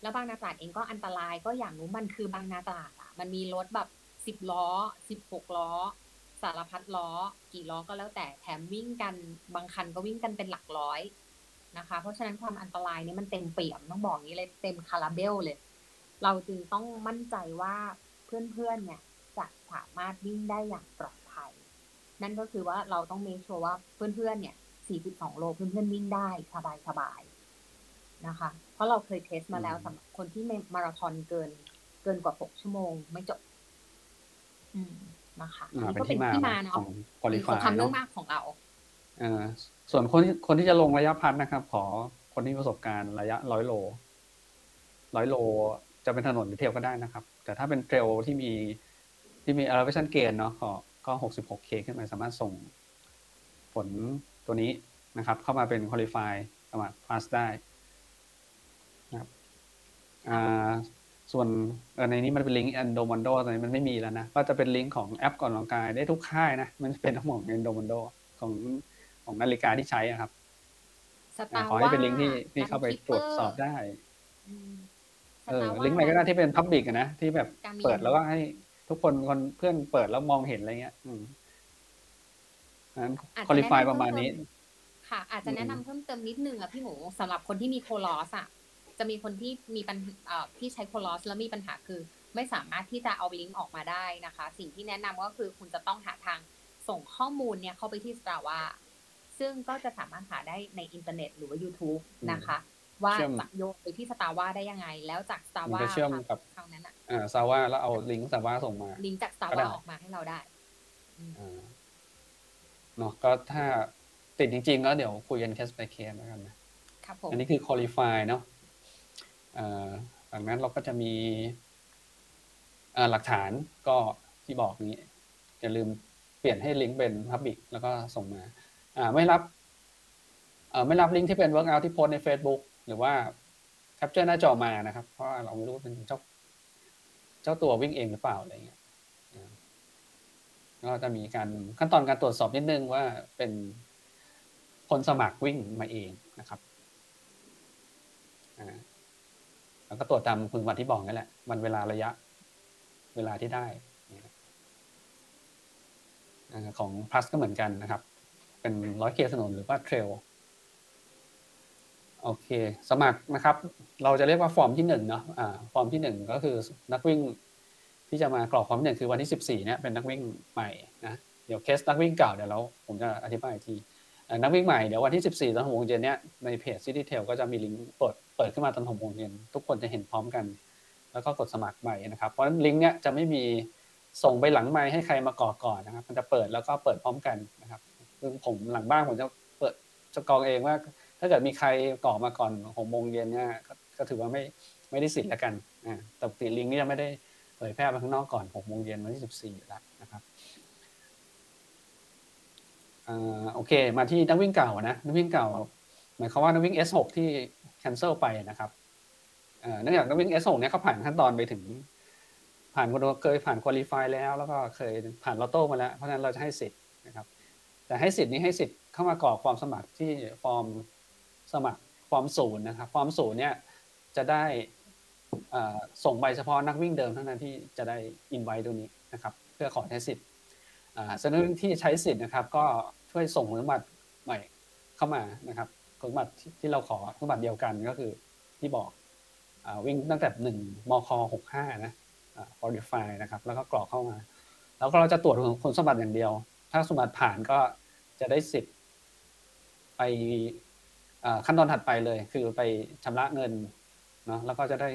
แล้วบางนาตราดเองก็อันตรายก็อย่างรู้มันคือบางนาตราดอะ มันมีรถแบบสิบล้อสิบหกล้อ สารพัดล้อ กี่ล้อก็แล้วแต่แถมวิ่งกันบางคันก็วิ่งกันเป็นหลักร้อยนะคะ เพราะฉะนั้นความอันตรายเนี่ยมันเต็มเปี่ยมต้องบอกอย่างนี้เลยเต็มคาราเบลเลย เราจึงต้องมั่นใจว่าเพื่อนๆเนี่ยจะ สามารถวิ่งได้อย่างปลอดภัย นั่นก็คือว่าเราต้องเมคชัวร์ว่าเพื่อนๆเนี่ย 42 โลเพื่อนๆวิ่งได้สบายๆนะคะ เพราะเราเคยเทสมาแล้วอืมสำหรับคนที่มาราธอนเกิน เกินกว่า 6 ชั่วโมงไม่จบ อืมนะคะอ่านี่เป็นก็เป็ที่นมาที่มาขเนาะองคุริฟาสงยครามเรื่อเนาะงมากของเราเออส่วนคนที่คนที่จะลงระยะพัดนะครับ ขอคนที่มีประสบการณ์ระยะร้อยโลร้อยโลจะเป็นถนนหรือเทรลก็ได้นะครับ แต่ถ้าเป็นเทรลที่มี ที่มี elevation gain เนาะก็ก็หกสิบหกเคขึ้นไปสามารถส่งโฟผลตัวนี้นะครับ เข้ามาเป็น qualify สมัคร plus ได้นะครับอ่าส่วนเอ่อในนี้มันเป็นลิงก์ Endomondo ตอนนี้มันไม่มีแล้วนะ ก็จะเป็นลิงก์ของแอปก่อนออกกำลังกายได้ทุกค่ายนะ มันเป็นทั้งหมด Endomondo ของของนาฬิกาที่ใช้อะครับสตาอ่าร์ขอให้เป็นลิงก์ที่ที่เข้าไปตรวจสอบได้เออลิงก์ไหนก็ได้ที่เป็น Public อะนะ ที่แบบการมีเปิดแล้วก็ให้ ทุกคนคนเพื่อนเปิดแล้วมองเห็นอะไรเงี้ย อืมนั้นอาจจะ qualify แนะนำประมาณนี้เพิ่มเติมค่ะ อาจจะแนะนำอืมเพิ่มเติมนิดนึงอะพี่หมูสำหรับคนที่มีโคลอสอะจะมีคนที่มีปัญเอ่อที่ใช้โคลอสแล้วมีปัญหาคือ ไม่สามารถที่จะเอาลิงก์ออกมาได้นะคะ สิ่งที่แนะนำก็คือคุณจะต้องหาทางส่งข้อมูลเนี่ยเข้าไปที่ Strava ซึ่งก็จะสามารถหาได้ในอินเทอร์เน็ตหรือว่า YouTube นะคะ ว่าเชื่อมจะโยงไปที่ Strava ได้ยังไง แล้วจากมัน Strava จะเชื่อมกับคราวนั้นอะอ่าซาว่าแล้วเอาลิงก์ซาว่าส่งมา ลิงก์จากก็ได้ Strava ออกมาให้เราได้อืมอ่าเนาะก็ถ้าติดจริงๆก็เดี๋ยวคุยกันเคส by เคสแล้วกันนะครับผมอันนี้คือ qualify เนาะเอ่อหลังนั้นเราก็จะมีอ่าหลักฐานก็ที่บอกนี้อย่าลืมเปลี่ยนให้ลิงก์เป็น public แล้วก็ส่งมาอ่าไม่รับเอ่อไม่รับลิงก์ที่เป็น workout ที่โพสต์ใน Facebook หรือว่า capture หน้าจอมานะครับ เพราะเราไม่รู้ว่าเป็นเจ้าเจ้าตัววิ่งเองหรือเปล่าอะไรเงี้ยอ่าก็จะมีการขั้นตอนการตรวจสอบนิดนึงว่าเป็นคนสมัครวิ่งมาเองนะครับแล้วก็ตรวจตามคุณสมบัติที่บอกนั่นแหละวันเวลาระยะเวลาที่ได้ของ plus ก็เหมือนกันนะครับ เป็นร้อยเกียร์ถนนหรือว่า trail โอเค สมัครนะครับ เราจะเรียกว่าฟอร์มที่หนึ่งเนาะอ่าฟอร์มที่หนึ่งก็คือนักวิ่งที่จะมากรอกฟอร์มหนึ่งคือวันที่สิบสี่เนี่ยเป็นนักวิ่งใหม่นะเดี๋ยวเคสนักวิ่งเก่าเดี๋ยวเราผมจะอธิบายทีนักวิ่งใหม่เดี๋ยววันที่ 14ตอนหกโมงเย็นเนี่ยในเพจ City Trail ก็จะมีลิงก์เปิดเปิดขึ้นมาตอนหกโมงเย็นทุกคนจะเห็นพร้อมกัน แล้วก็กดสมัครใหม่นะครับ เพราะฉะนั้นลิงก์เนี่ยจะไม่มีส่งไปหลังไมค์ให้ใครมากรอกก่อนนะครับ มันจะเปิดแล้วก็เปิดพร้อมกันนะครับซึ่งผมหลังบ้านผมจะเปิดจะกรองเองว่า ถ้าเกิดมีใครกรอมาก่อนหกโมงเย็นเนี่ยก็ถือว่าไม่ไม่ได้สิทธิ์แล้วกันอ่าแต่ปกติลิงก์นี่จะไม่ได้เผยแพร่ไปข้างนอกก่อนหกโมงเย็นวันที่14อยู่แล้วนะครับอ่าโอเค มาที่นักวิ่งเก่านะนักวิ่งเก่า หมายความว่านักวิ่ง S6 ที่ cancel ไปนะครับเอ่อเนื่องจากนักวิ่ง S6 เนี่ยเขาผ่านขั้นตอนไปถึง ผ่านเคยผ่าน qualify แล้ว แล้วก็เคยผ่านลอตโต้มาแล้ว เพราะฉะนั้นเราจะให้สิทธิ์นะครับ แต่ให้สิทธิ์นี้ให้สิทธิ์เข้ามากรอกฟอร์มสมัครที่ฟอร์ม สมัครฟอร์มศูนย์นะครับฟอร์มศูนย์เนี่ยจะได้ส่งไปเฉพาะนักวิ่งเดิมเท่านั้นที่จะได้อินไว้ตรงนี้นะครับ เพื่อขอใช้สิทธิ์อ่าส่วนนักวิ่งที่ใช้สิทธิ์นะครับ ก็ช่วยส่งคุณสมบัติใหม่เข้ามานะครับคุณสมบัติที่เราขอคุณสมบัติเดียวกันก็คือที่บอกอาวิ่งตั้งแต่หนึ่งมคหกห้านะอ่า qualify นะครับ แล้วก็กรอกเข้ามา แล้วก็เราจะตรวจคุณสมบัติอย่างเดียว ถ้าสมบัติผ่านก็จะได้สิทธิ์ไป ขั้นตอนถัดไปเลยคือไปชำระเงินเนาะแล้วก็จะได้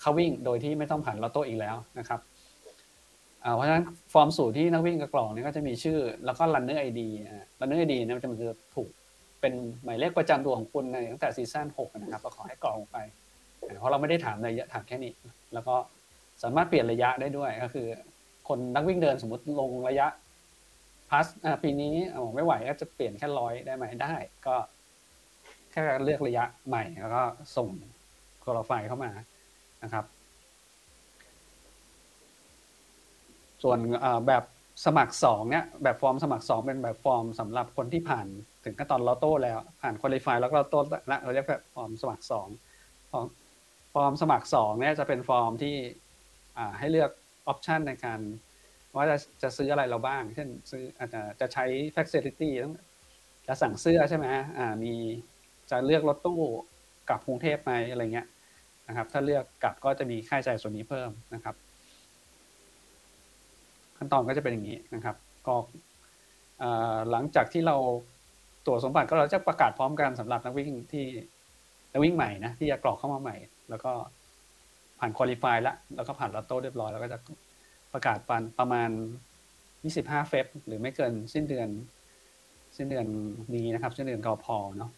เข้าวิ่งโดยที่ไม่ต้องผ่านลอตโต้อีกแล้วนะครับเพราะฉะนั้นฟอร์มสูตรที่นักวิ่งกระกรอกเนี่ยก็จะมีชื่อแล้วก็ runner ID อ่า runner ID เนี่ยมันจะมันจะถูกเป็นหมายเลขประจำตัวของคุณในตั้งแต่ซีซั่น6นะครับก็ขอให้กรองไป เพราะเราไม่ได้ถามระยะถามแค่นี้ แล้วก็สามารถเปลี่ยนระยะได้ด้วยก็คือ คนนักวิ่งเดินสมมติลงระยะพัสปีนี้อ๋อไม่ไหวก็จะเปลี่ยนแค่ร้อยได้ไหมได้ ก็ แค่เลือกระยะใหม่แล้วก็ส่งโคลไฟเข้ามานะครับ ส่วนแบบสมัครสองเนี่ยแบบฟอร์มสมัครสองเป็นแบบฟอร์มสำหรับคนที่ผ่านถึงขั้นตอนลอตโต้แล้วผ่าน qualify แล้วก็ลอตโต้ละเราเรียกแบบฟอร์มสมัครสองฟอร์มสมัครสองเนี่ยจะเป็นฟอร์มที่ให้เลือก option ในการว่าจะจะซื้ออะไรเราบ้าง เช่นซื้ออาจจะจะใช้ facility ต้องจะสั่งเสื้อใช่ไหมอ่ามี จะเลือกรถตู้กลับกรุงเทพไหมอะไรเงี้ยนะครับ ถ้าเลือกกลับก็จะมีค่าใช้จ่ายส่วนนี้เพิ่มนะครับ ขั้นตอนก็จะเป็นอย่างนี้นะครับ ก็หลังจากที่เราตรวจสมบัติก็เราจะประกาศพร้อมกันสำหรับนักวิ่งที่นักวิ่งใหม่นะที่จะกรอกเข้ามาใหม่ แล้วก็ผ่านคุริฟายแล้วแล้วก็ผ่านลอตโต้เรียบร้อยแล้วก็จะประกาศปันประมาณ 25 เฟบหรือไม่เกินสิ้นเดือน สิ้นเดือนนี้นะครับสิ้นเดือนกพอเนาะ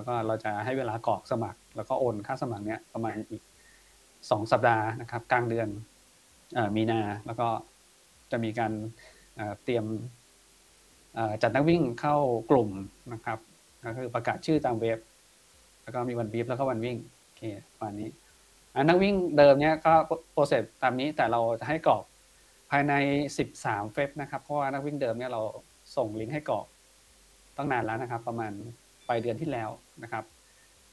แล้วก็เราจะให้เวลากรอกสมัคร แล้วก็โอนค่าสมัครเนี้ยประมาณอีกสองสัปดาห์นะครับกลางเดือนมีนาแล้วก็จะมีการเตรียมจัดนักวิ่งเข้ากลุ่มนะครับก็คือประกาศชื่อตามเว็บ แล้วก็มีวันบีฟแล้วก็วันวิ่งโอเคประมาณนี้อะนักวิ่งเดิมเนี้ยก็โปรเซสตามนี้แต่เราจะให้กรอกภายใน 13 เฟบนะครับ เพราะว่านักวิ่งเดิมเนี่ยเราส่งลิงก์ให้กรอกตั้งนานแล้วนะครับ ประมาณ ไปเดือนที่แล้วนะครับ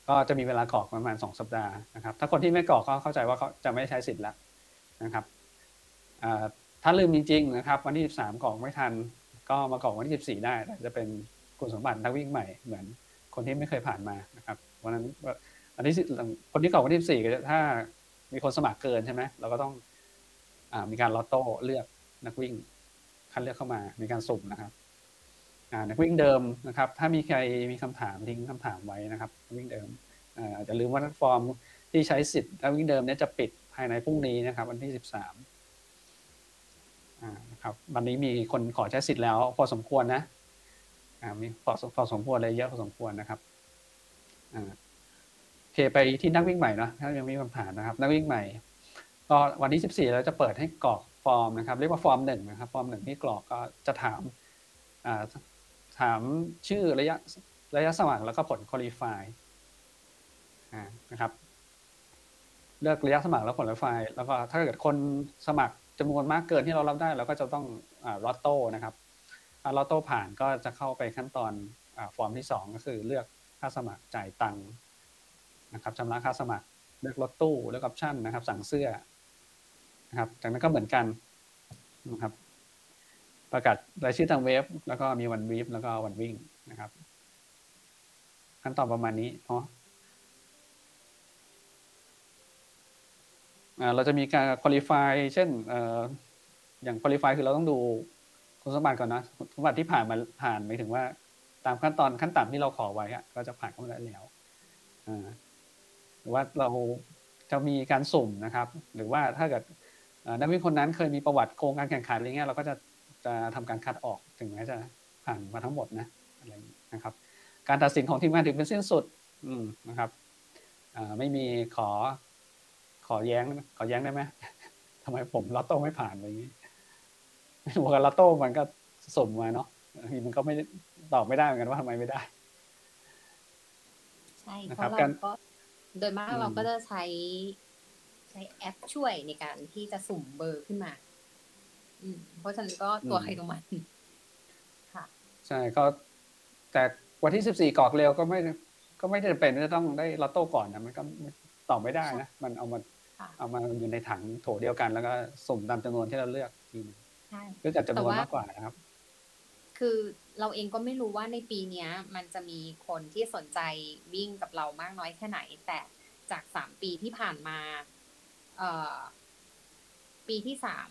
ก็จะมีเวลากรอกประมาณ 2 สัปดาห์นะครับ ถ้าคนที่ไม่กรอกก็เข้าใจว่าเขาจะไม่ใช้สิทธิ์แล้วนะครับถ้าลืมจริงๆนะครับวันที่ 13กรอกไม่ทัน ก็มากรอกวันที่ 14 ได้จะเป็นคุณสมบัตินักวิ่งใหม่เหมือนคนที่ไม่เคยผ่านมานะครับวันนั้นวันที่คนที่กรอกวันที่14ก็จะถ้ามีคนสมัครเกินใช่ไหมเราก็ต้องอมีการลอตโต้เลือกนักวิ่งคัดเลือกเข้ามามีการสุ่มนะครับ นักวิ่งเดิมนะครับ ถ้ามีใครมีคำถามทิ้งคำถามไว้นะครับนักวิ่งเดิมอาอย่าลืมว่าฟอร์มที่ใช้สิทธิ์นักวิ่งเดิมเนี่ยจะปิดภายในพรุ่งนี้นะครับ วันที่13อ่ามนะครับวันนี้มีคนขอใช้สิทธิ์แล้ว พอสมควรนะมีพอพอสมควรเลยเยอะพอสมควรนะครับโอเคไปที่นักวิ่งใหม่เนะถ้ายังมีคำถามนะครับ นักวิ่งใหม่ก็วันที่ 14 เราจะเปิดให้กรอกฟอร์มนะครับ เรียกว่าฟอร์มหนึ่งนะครับ ฟอร์มหนึ่งที่กรอกก็จะถาม ถามชื่อระยะระยะสมัครแล้วก็ผล qualify นะครับ เลือกระยะสมัครแล้วผล qualify แล้วก็ถ้าเกิดคนสมัครจำนวนมากเกินที่เรารับได้เราก็จะต้องลอตโต้นะครับถ้าลอตโต้ผ่านก็จะเข้าไปขั้นตอนอฟอร์มที่ 2 ก็คือเลือกค่าสมัครจ่ายตังค์นะครับชำระค่าสมัครเลือกรถตู้เลือกออปชั่นนะครับ สั่งเสื้อนะครับ จากนั้นก็เหมือนกันนะครับ ประกาศรายชื่อทางเว็บ แล้วก็มีวันวีฟแล้วก็วันวิ่งนะครับ ขั้นตอนประมาณนี้เนาะเราจะมีการ qualify เช่นอย่าง qualify คือเราต้องดูคุณสมบัติก่อนนะคุณสมบัติที่ผ่านมาผ่านหมายถึงว่า ตามขั้นตอนขั้นต่ำที่เราขอไว้ก็จะผ่านเข้ามาได้แล้วหรือว่าเราจะมีการสุ่มนะครับ หรือว่าถ้าเกิดนักวิ่งคนนั้นเคยมีประวัติโกงการแข่งขันอะไรเงี้ยเราก็จะ จะทำการคัดออกถึงแม้จะผ่านมาทั้งหมดนะอะไรนะครับ การตัดสินของทีมงานถึงเป็นสิ้นสุดนะครับไม่มีขอขอแย้งขอแย้งได้ไหมทำไมผมลอตโต้ไม่ผ่านอะไรอย่างนี้บอกกันลอตโต้มันก็สุ่มมาเนาะทีมันก็ไม่ตอบไม่ได้เหมือนกันว่าทำไมไม่ได้ใช่เพราะเราก็โดยมากเราก็จะใช้ใช้แอปช่วยในการที่จะสุ่มเบอร์ขึ้นมาอืม เพราะฉะนั้นก็ตัวใครตัวมันค่ะ ใช่ก็แต่วันที่สิบสี่กรอกเร็วก็ไม่ก็ไม่จำเป็นจะต้องได้ลอตโต้ก่อนนะมันก็ตอบไม่ได้นะ มันเอามาเอามาอยู่ในถังโถเดียวกัน แล้วก็สุ่มตามจำนวนที่เราเลือกทีนึงใช่เลือกจากจำนวนมากกว่านะครับ คือเราเองก็ไม่รู้ว่าในปีเนี้ยมันจะมีคนที่สนใจวิ่งกับเรามากน้อยแค่ไหน แต่จากสามปีที่ผ่านมาเอ่อ ปีที่สาม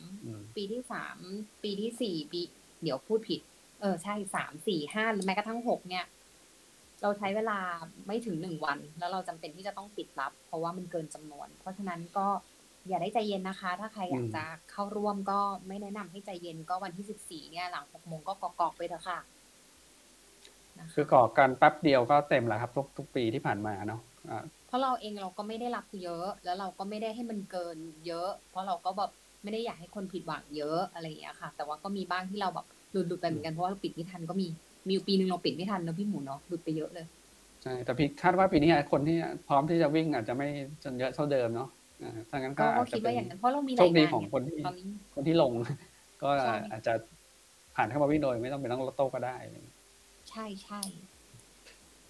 ปีที่สามปีที่สี่ปี เดี๋ยวพูดผิด เออใช่สามสี่ห้าหรือแม้กระทั่งหกเนี่ย เราใช้เวลาไม่ถึงหนึ่งวัน แล้วเราจำเป็นที่จะต้องปิดรับ เพราะว่ามันเกินจำนวน เพราะฉะนั้นก็อย่าได้ใจเย็นนะคะ ถ้าใครอยากจะเข้าร่วมก็ไม่แนะนำให้ใจเย็นก็วันที่สิบสี่เนี่ยหลังหกโมงก็กรอกไปเถอะค่ะคือกรอกกันแป๊บเดียวก็เต็มแล้วครับทุกทุกปีที่ผ่านมาเนาะเพราะเราเองเราก็ไม่ได้รับเยอะ แล้วเราก็ไม่ได้ให้มันเกินเยอะ เพราะเราก็แบบ ไม่ได้อยากให้คนผิดหวังเยอะอะไรอย่างเงี้ยค่ะ แต่ว่าก็มีบ้างที่เราแบบหลุดๆไปเหมือนกันเพราะว่าเราปิดไม่ทันก็มีมีปีนึงเราปิดไม่ทันเนาะพี่หมูเนาะหลุดไปเยอะเลยใช่แต่พี่คาดว่าปีนี้คนที่พร้อมที่จะวิ่งอาจจะไม่จนเยอะเท่าเดิมเนาะถ้างั้นก็อาจจะเป็นเพราะเรามีโชคดีของคนที่คนที่ลง ก็อาจจะผ่านเข้ามาวิ่งโดย ไม่ต้องเป็นต้องลอตโต้ก็ได้ ใช่ใช่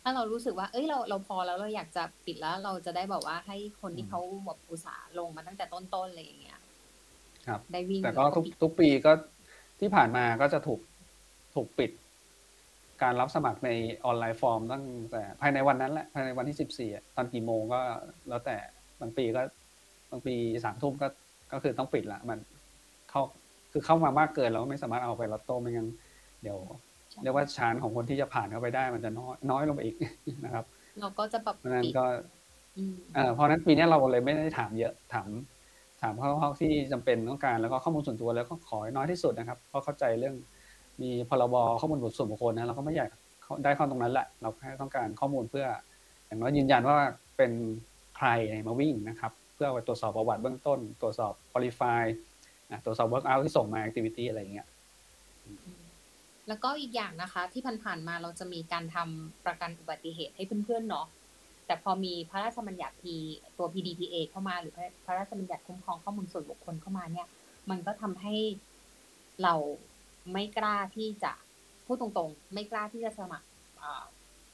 ถ้าเรารู้สึกว่า เอ้ยเราเราพอแล้วเราอยากจะปิดแล้ว เราจะได้บอกว่าให้คนที่เขาแบบอุตสาห์ลงมาตั้งแต่ต้นๆอะไรอย่างเงี้ย ครับ ได้วิ่งแต่ก็ทุกทุกปีก็ที่ผ่านมาก็จะถูกถูกปิด การรับสมัครในออนไลน์ฟอร์ม ตั้งแต่ภายในวันนั้นแหละภายในวันที่สิบสี่ตอนกี่โมงก็แล้วแต่บางปีก็บางปีสามทุ่มก็ก็คือต้องปิดละมันเข้าคือเข้ามามากเกินเราก็ไม่สามารถเอาไปลอตโต้ไม่งั้นเดี๋ยวเรียกว่าชานของคนที่จะผ่านเข้าไปได้มันจะน้อยน้อยลงไปอีกนะครับ เราก็จะแบบเพราะนั้นก็เออเพราะนั้นปีนี้เราเลยไม่ได้ถามเยอะถาม ถามข้อที่จำเป็นต้องการแล้วก็ข้อมูลส่วนตัวแล้วก็ขอน้อยที่สุดนะครับ เพราะเข้าใจเรื่องมีพรบข้อมูลส่วนบุคคลนะเราก็ไม่อยากได้ข้อตรงนั้นแหละ เราแค่ต้องการข้อมูลเพื่อ อย่างน้อยยืนยันว่าเป็นใครมาวิ่งนะครับ เพื่อตรวจสอบประวัติเบื้องต้น ตรวจสอบ qualify ตรวจสอบ work out ที่ส่งมา activity อะไรอย่างเงี้ยแล้วก็อีกอย่างนะคะ ที่ผ่านๆมาเราจะมีการทำประกันอุบัติเหตุให้เพื่อนๆเนาะ แต่พอมีพระราชบัญญัติ P ตัว PDPA เข้ามาหรือพระราชบัญญัติคุ้มครองข้อมูลส่วนบุคคลเข้ามาเนี่ย มันก็ทำให้เราไม่กล้าที่จะพูดตรงๆ ไม่กล้าที่จะสมัครอ่า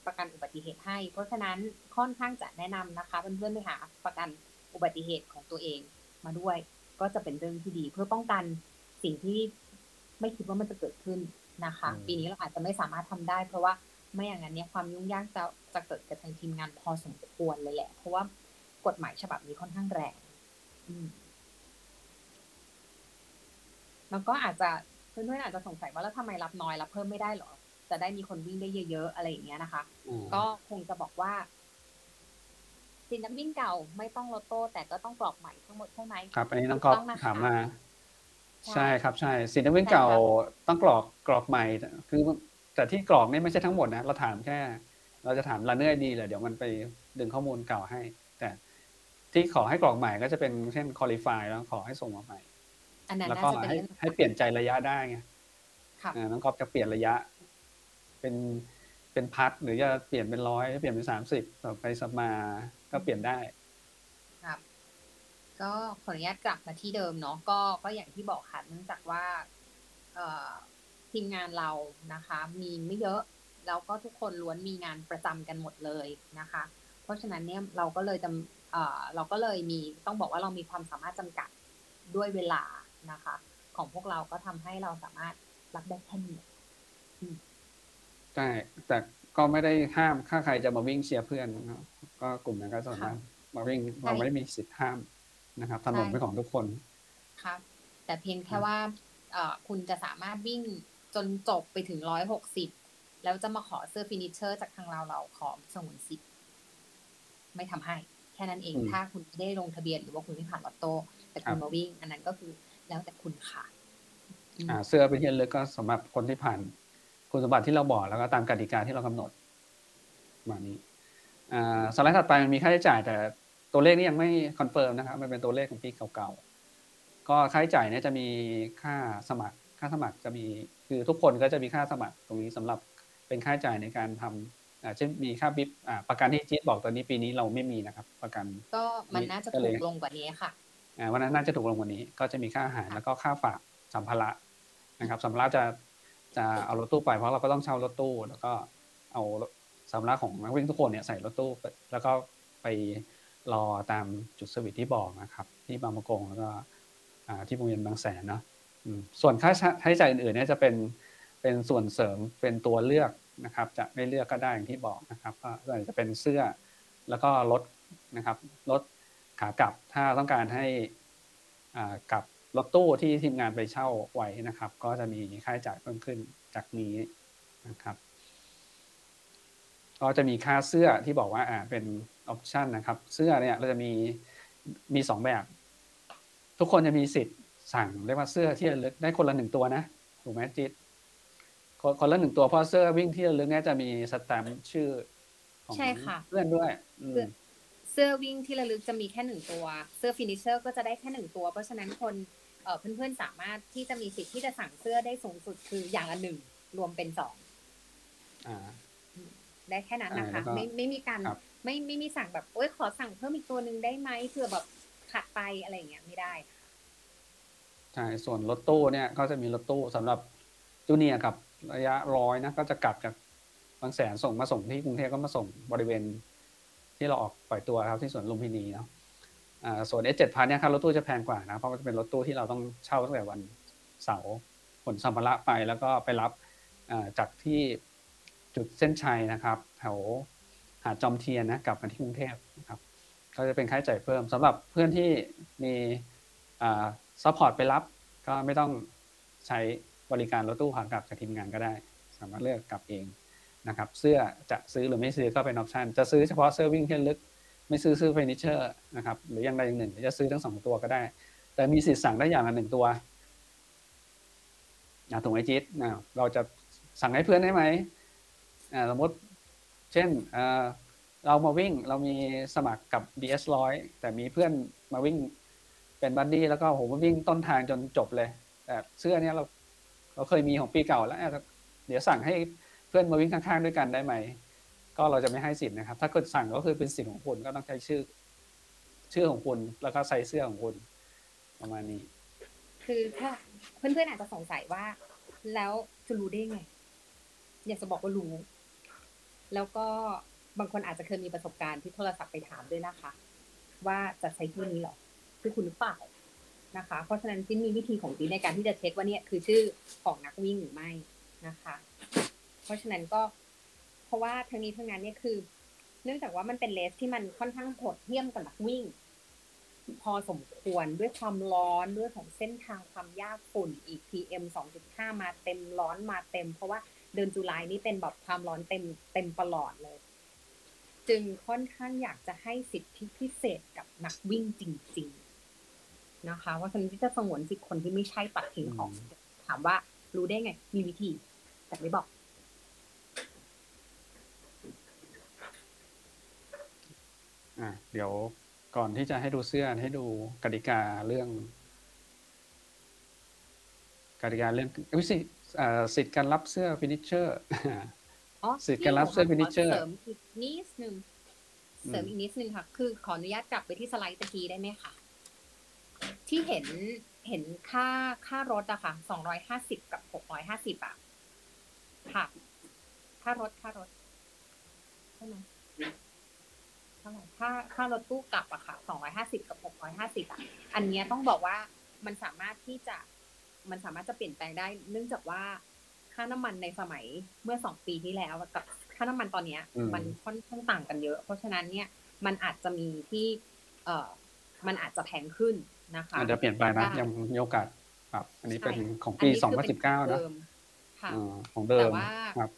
ประกันอุบัติเหตุให้ เพราะฉะนั้นค่อนข้างจะแนะนำนะคะเพื่อนๆไปหาประกันอุบัติเหตุของตัวเองมาด้วย ก็จะเป็นเรื่องที่ดี เพื่อป้องกันสิ่งที่ไม่คิดว่ามันจะเกิดขึ้นนะคะอืมปีนี้เราอาจจะไม่สามารถทำได้ เพราะว่า ไม่อย่างนั้นเนี่ยความยุ่งยากจะจะเกิดกับทางทีมงานพอสมควรเลยแหละ เพราะว่ากฎหมายฉบับนี้ค่อนข้างแรงอืมแล้วก็อาจจะเพื่อนๆอาจจะสงสัยว่าแล้วทำไมรับน้อยรับเพิ่มไม่ได้เหรอ จะได้มีคนวิ่งได้เยอะๆอะไรอย่างเงี้ยนะคะอืมก็คงจะบอกว่าสิทธิ์นักวิ่งเก่าไม่ต้องลดโต้ แต่ก็ต้องกรอกใหม่ทั้งหมดใช่ไหมครับ อันนี้น้องถูก๊อฟต้องนะคะถามมาใช่ใช่ครับใช่สิทธิ์นักวิ่งเก่าใช่ครับต้องกรอกกรอกใหม่ คือ แต่ที่กรอกนี่ไม่ใช่ทั้งหมดนะ เราถามแค่ เราจะถาม runner ID เลยเดี๋ยวมันไปดึงข้อมูลเก่าให้ แต่ที่ขอให้กรอกใหม่ก็จะเป็นเช่น qualify แล้วขอให้ส่งมาใหม่อันนั้นแล้วน่าก็จะเป็นให้เรื่องให้เปลี่ยนใจระยะได้ไงค่ะอ่าน้องกอฟจะเปลี่ยนระยะ เป็นเป็นพัดหรือจะเปลี่ยนเป็นร้อยเปลี่ยนเป็นสามสิบต่อไปสัปมาก็เปลี่ยนได้ ครับ ก็ขออนุญาตกลับมาที่เดิมเนาะก็ก็อย่างที่บอกค่ะเนื่องจากว่า เอ่อ ทีมงานเรานะคะ มีไม่เยอะแล้วก็ทุกคนล้วนมีงานประจำกันหมดเลยนะคะ เพราะฉะนั้นเนี่ยเราก็เลยจำเอ่อเราก็เลยมีต้องบอกว่าเรามีความสามารถจำกัดด้วยเวลานะคะ ของพวกเราก็ทำให้เราสามารถรับได้แค่นี้ใช่แต่ก็ไม่ได้ห้ามถ้าใครจะมาวิ่งเชียร์เพื่อนนะครับก็กลุ่มนั้นก็สามารถมาวิ่งเราไม่ได้มีสิทธิ์ห้ามนะครับถนนเป็นของทุกคนครับ แต่เพียงครัแค่บว่าเอ่อคุณจะสามารถวิ่ง จนจบไปถึงร้อยหกสิบแล้วจะมาขอเสื้อฟินิชเชอร์จากทางเราเราขอสงวนสิทธิ์ไม่ทำให้ แค่นั้นเองถ้าคุณไม่ได้ลงทะเบียนหรือว่าคุณไม่ผ่านลอตโต้แต่คุณมาวิ่ง อันนั้นก็คือแล้วแต่คุณค่ะอืมอ่า เสื้อเป็นที่ระลึกก็สำหรับคนที่ผ่าน คุณสมบัติที่เราบอกแล้วก็ตามกติกาที่เรากำหนดประมาณนี้อ่าสไลด์ถัดไปมันมีค่าใช้จ่าย แต่ตัวเลขนี้ยังไม่คอนเฟิร์มนะครับมันเป็นตัวเลขของปีเก่าๆก็ค่าใช้จ่ายเนี่ยจะมีค่าสมัคร ค่าสมัครจะมีคือทุกคนก็จะมีค่าสมัครตรงนี้สำหรับเป็นค่าใช้จ่ายในการทำอ่าเช่นมีค่า bib อ่าประกันที่จี๊ดบอกตอนนี้ปีนี้เราไม่มีนะครับ ประกันก็มันน่าจะก็เลถูยกลงกว่านี้ค่ะอ่าวันนั้นน่าจะถูกลงกว่านี้ ก็จะมีค่าอาหารแล้วก็ค่าฝากสัมภาระนะครับสัมภาระจะจะเอารถตู้ไปเพราะเราก็ต้องเช่ารถตู้ แล้วก็เอาสัมภาระของนักวิ่งทุกคนเนี่ยใส่รถตู้ไปแล้วก็ไปรอตามจุดสวิตที่บอกนะครับ ที่บางประกงแล้วก็อ่าที่โรงเรียนบางแสนเนาะอืม ส่วนค่าใช้จ่ายอื่นๆเนี่ยจะเป็นเป็นส่วนเสริมเป็นตัวเลือกนะครับ จะไม่เลือกก็ได้อย่างที่บอกนะครับก็ส่วนจะเป็นเสื้อแล้วก็รถนะครับรถขากลับถ้าต้องการให้อ่ากลับรถตู้ที่ทีมงานไปเช่าไว้นะครับ ก็จะมีค่าใช้จ่ายเพิ่มขึ้นจากนี้นะครับ ก็จะมีค่าเสื้อที่บอกว่าอ่าเป็นออปชันนะครับ เสื้อเนี่ยเราจะมีมีสองแบบ ทุกคนจะมีสิทธิ์ สั่งเรียกว่าเสื้อที่ระลึกได้คนละหนึ่งตัวนะถูกไหมจิตคนคนละหนึ่งตัวเพราะเสื้อวิ่งที่ระลึกเนี่ยจะมีสแตมป์ชื่อของใช่ค่ะเพื่อนด้วยอืมเสื้อเสื้อวิ่งที่ระลึกจะมีแค่หนึ่งตัว เสื้อฟินิชเชอร์ก็จะได้แค่หนึ่งตัว เพราะฉะนั้นคนเอ่อเพื่อนๆสามารถที่จะมีสิทธิ์ที่จะสั่งเสื้อได้สูงสุดคืออย่างละหนึ่งรวมเป็นสองอ่าได้แค่นั้นนะคะอ่าแล้วก็ไม่ไม่มีการครับไม่ไม่มีสั่งแบบโอ๊ยขอสั่งเพิ่มอีกตัวหนึ่งได้ไหมเผื่อแบบขาดไปอะไรอย่างเงี้ยไม่ได้ค่ะ ใช่ส่วนรถตู้เนี่ยก็จะมีรถตู้สำหรับจูเนียร์กับระยะร้อยนะก็จะกลับจากบางแสนส่งมาส่งที่กรุงเทพก็มาส่งบริเวณ ที่เราออกปล่อยตัวครับที่สวนลุมพินีเนาะอ่าส่วน S 7 0 0เนี่ยครับรถตู้จะแพงกว่านะเพราะมันจะเป็นรถตู้ที่เราต้องเช่าตั้งแต่วันเสาร์ขนสัมภาระไปแล้วก็ไปรับจากที่จุดเส้นชัยนะครับแถวหาดจอมเทียนนะกลับมาที่กรุงเทพนะครับ ก็จะเป็นค่าใช้จ่ายเพิ่มสำหรับเพื่อนที่มี support ไปรับก็ไม่ต้องใช้บริการรถตู้ขากลับจากทีมงานก็ได้ สามารถเลือกกลับเองนะครับ เสื้อจะซื้อหรือไม่ซื้อก็เป็น option จะซื้อเฉพาะเสื้อวิ่งที่ระลึก ไม่ซื้อเสื้อ finisher นะครับ หรืออย่างใดอย่างหนึ่งจะซื้อทั้งสองตัวก็ได้ แต่มีสิทธิ์สั่งได้อย่างละหนึ่งตัวอะถุงไอจิตนะเราจะสั่งให้เพื่อนได้ไหมสมมติเช่นเรามาวิ่งเรามีสมัครกับ BS ร้อยแต่มีเพื่อนมาวิ่ง เป็นบัดดี้แล้วก็ผมวิ่งต้นทางจนจบเลยแต่เสื้อเนี้ยเราเราเคยมีของปีเก่าแล้วเดี๋ยวสั่งให้เพื่อนมาวิ่งข้างๆด้วยกันได้ไหมก็เราจะไม่ให้สิทธิ์นะครับ ถ้าเกิดสั่งก็คือเป็นสิทธิ์ของคุณก็ต้องใช้ชื่อ ชื่อของคุณแล้วก็ใส่เสื้อของคุณประมาณนี้ คือถ้าเพื่อนๆอาจจะสงสัยว่า แล้วจะรู้ได้ไงอยากจะบอกว่ารู้ แล้วก็บางคนอาจจะเคยมีประสบการณ์ที่โทรศัพท์ไปถามด้วยนะคะ ว่าจะใช้ชื่นี้หรอ คือคุณหรือเปล่านะคะ เพราะฉะนั้นจิ้นมีวิธีของจิ้นในการที่จะเช็คว่าเนี่ยคือชื่อของนักวิ่งหรือไม่นะคะ เพราะฉะนั้นก็ เพราะว่าทั้งนี้ทั้งนั้นเนี่ยคือ เนื่องจากว่ามันเป็นเลสที่มันค่อนข้างโหดเหี้ยมกับนักวิ่ง พอสมควรด้วยความร้อนด้วยของเส้นทางความยากฝุ่นอีก PM 2.5 มาเต็มร้อนมาเต็ม เพราะว่าเดือนตุลายนี่เป็นแบบความร้อนเต็มเต็มตลอดเลย จึงค่อนข้างอยากจะให้สิทธิพิเศษกับนักวิ่งจริง ๆ นะคะ ว่าฉันที่จะสงวนสิทธิคนที่ไม่ใช่ตัดทิ้งของ ถามว่ารู้ได้ไง มีวิธี แต่ไม่บอก อะเดี๋ยวก่อนที่จะให้ดูเสื้อให้ดูกติกาเรื่องกติกาเรื่องเอ้ยสิเอ่อสิทธิ์การรับเสื้อ finisherอ๋อสิทธิ์การรับเสื้อพี่หมู finisher ขอเสริมอีกนิดนึงเสริมอีกนิดนึงค่ะ คือขออนุญาตกลับไปที่สไลด์ตะกี้ได้ไหมคะ ที่เห็นเห็นค่าค่ารถอะค่ะสองร้อยห้าสิบกับหกร้อยห้าสิบอะค่ะ ค่ารถค่ารถใช่ไหมเท่าไหร่ค่าค่ารถตู้กลับอะค่ะสองร้อยห้าสิบกับหกร้อยห้าสิบอะอันเนี้ยต้องบอกว่ามันสามารถที่จะมันสามารถจะเปลี่ยนแปลงได้ เนื่องจากว่าค่าน้ำมันในสมัยเมื่อสองปีที่แล้วกับค่าน้ำมันตอนเนี้ยอืมมันค่อนข้างต่างกันเยอะ เพราะฉะนั้นเนี่ยมันอาจจะมีที่ เอ่อมันอาจจะแพงขึ้น นะคะอาจจะเปลี่ยนไปนะแต่ว่ายังมีโอกาสปรับ อันนี้เป็นใช่ของอัปีนนี้คือเป็น2019 นะเดิมค่ะอ่าของเดิแต่มว่าครับ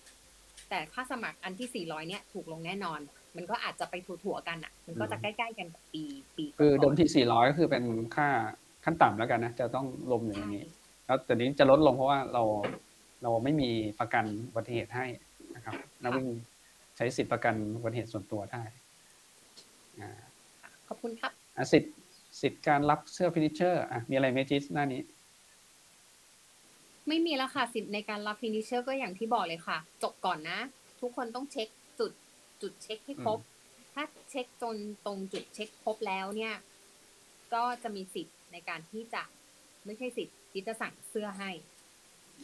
แต่ค่าสมัครอันที่ 400 เนี่ยถูกลงแน่นอน มันก็อาจจะไปถัวๆกันอะ มันก็จะอืมใกล้ๆกันกับปีปีคือเดิมก่นที่ 400 ก็คือเป็นค่าขั้นต่ำแล้วกันนะ จะต้องลงอยู่ในใช่นี้ แล้วแต่นี้จะลดลงเพราะว่าเราเราไม่มีประกันอุบัติเหตุให้นะครับนักวิ่งใช้สิทธิประกันอุบัติเหตุส่วนตัวได้อ่าขอบคุณครับอะสิทธิ์ สิทธิ์การรับเสื้อ finisher อะมีอะไรไหมจี๊ดหน้านี้ ไม่มีแล้วค่ะสิทธิ์ในการรับ finisher ก็อย่างที่บอกเลยค่ะ จบก่อนนะ ทุกคนต้องเช็คจุดจุดเช็คให้ครบ ถ้าเช็คจนตรงจุดเช็คครบแล้วเนี่ย ก็จะมีสิทธิ์ในการที่จะไม่ใช่สิทธิ์ที่จะสั่งเสื้อให้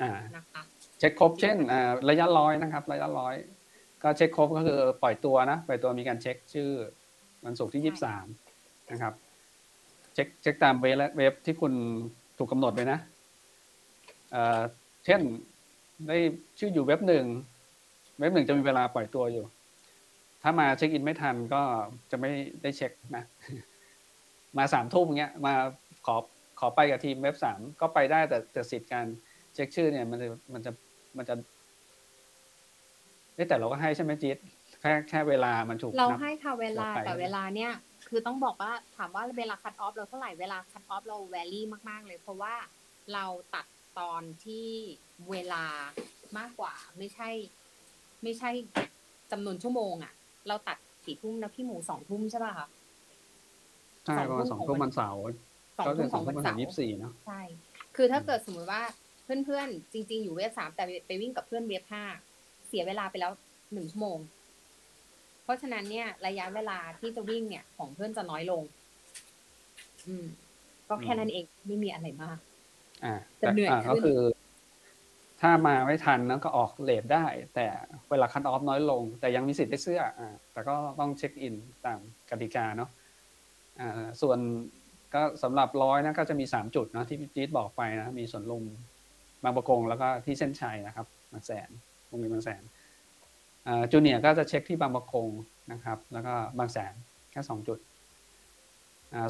อ่านะคะเช็คครบเช่นอ่าระยะร้อยนะครับ ระยะร้อยก็เช็คครบก็คือปล่อยตัวนะปล่อยตัวมีการเช็คชื่อวันศุกร์ที่ยี่สิบสามนะครับ เช็คเช็คตามเว็บและเว็บที่คุณถูกกำหนดไว้นะเอ่อเช่นได้ชื่ออยู่เว็บหนึ่งเว็บหนึ่งจะมีเวลาปล่อยตัวอยู่ ถ้ามาเช็คอินไม่ทันก็จะไม่ได้เช็คนะ มาสามทุ่มเงี้ย มาขอขอไปกับทีมเว็บสามก็ไปได้แต่แต่สิทธิ์การเช็คชื่อเนี่ย มันจะมันจะมันจะเอ้ยแต่เราก็ให้ใช่ไหมจี๊ดแค่แค่เวลามันถูก เรานับให้ค่ะเวลาเราไปแต่เวลาเนี่ย คือต้องบอกว่าถามว่าเวลาคัตออฟเราเท่าไหร่เวลาคัตออฟเราแวลี่มากๆ เลย เพราะว่าเราตัดตอนที่เวลามากกว่า ไม่ใช่ ไม่ใช่จำนวนชั่วโมงอะเราตัดกี่ทุ่มนะพี่หมูสองทุ่มใช่ป่ะคะใช่ประมาณสสอองงทุ่ทุ่มมของวัวันนเสาร์สองก็ทุ่เป็มนขสอองงวัทุ่นมวันเสาเสาร์ร์ยี่สิบสี่เนาะใช่ คือถ้าเกิดสมมติว่าเพื่อนๆจริง ๆ อยู่เวฟสามแต่ไปวิ่งกับเพื่อนเวฟห้าเสียเวลาไปแล้วหนึ่งชั่วโมงเพ ราะฉะนั้นเนี่ย ระยะเวลาที่จะวิ่งเนี่ย ของเพื่อนจะน้อยลง อืม ก็แค่นั้นเองไม่มีอะไรมาก อ่าจะเหนื่อยอ่าขึ้นก็คือ ถ้ามาไม่ทันนะก็ออกเลทได้ แต่เวลาคันออฟน้อยลง แต่ยังมีสิทธิ์ได้เสื้อ อ่า แต่ก็ต้องเช็คอินตามกติกาเนาะอ่า ส่วนก็สำหรับร้อยนะก็จะมีสามจุดเนาะที่พี่จี๊ดบอกไปนะมีสวนลุมบางปะกงแล้วก็ที่เส้นชัยนะครับบางแสนวงเวียนบางแสนอ่า junior ก็จะเช็คที่บางปะกงนะครับ แล้วก็บางแสนแค่สองจุด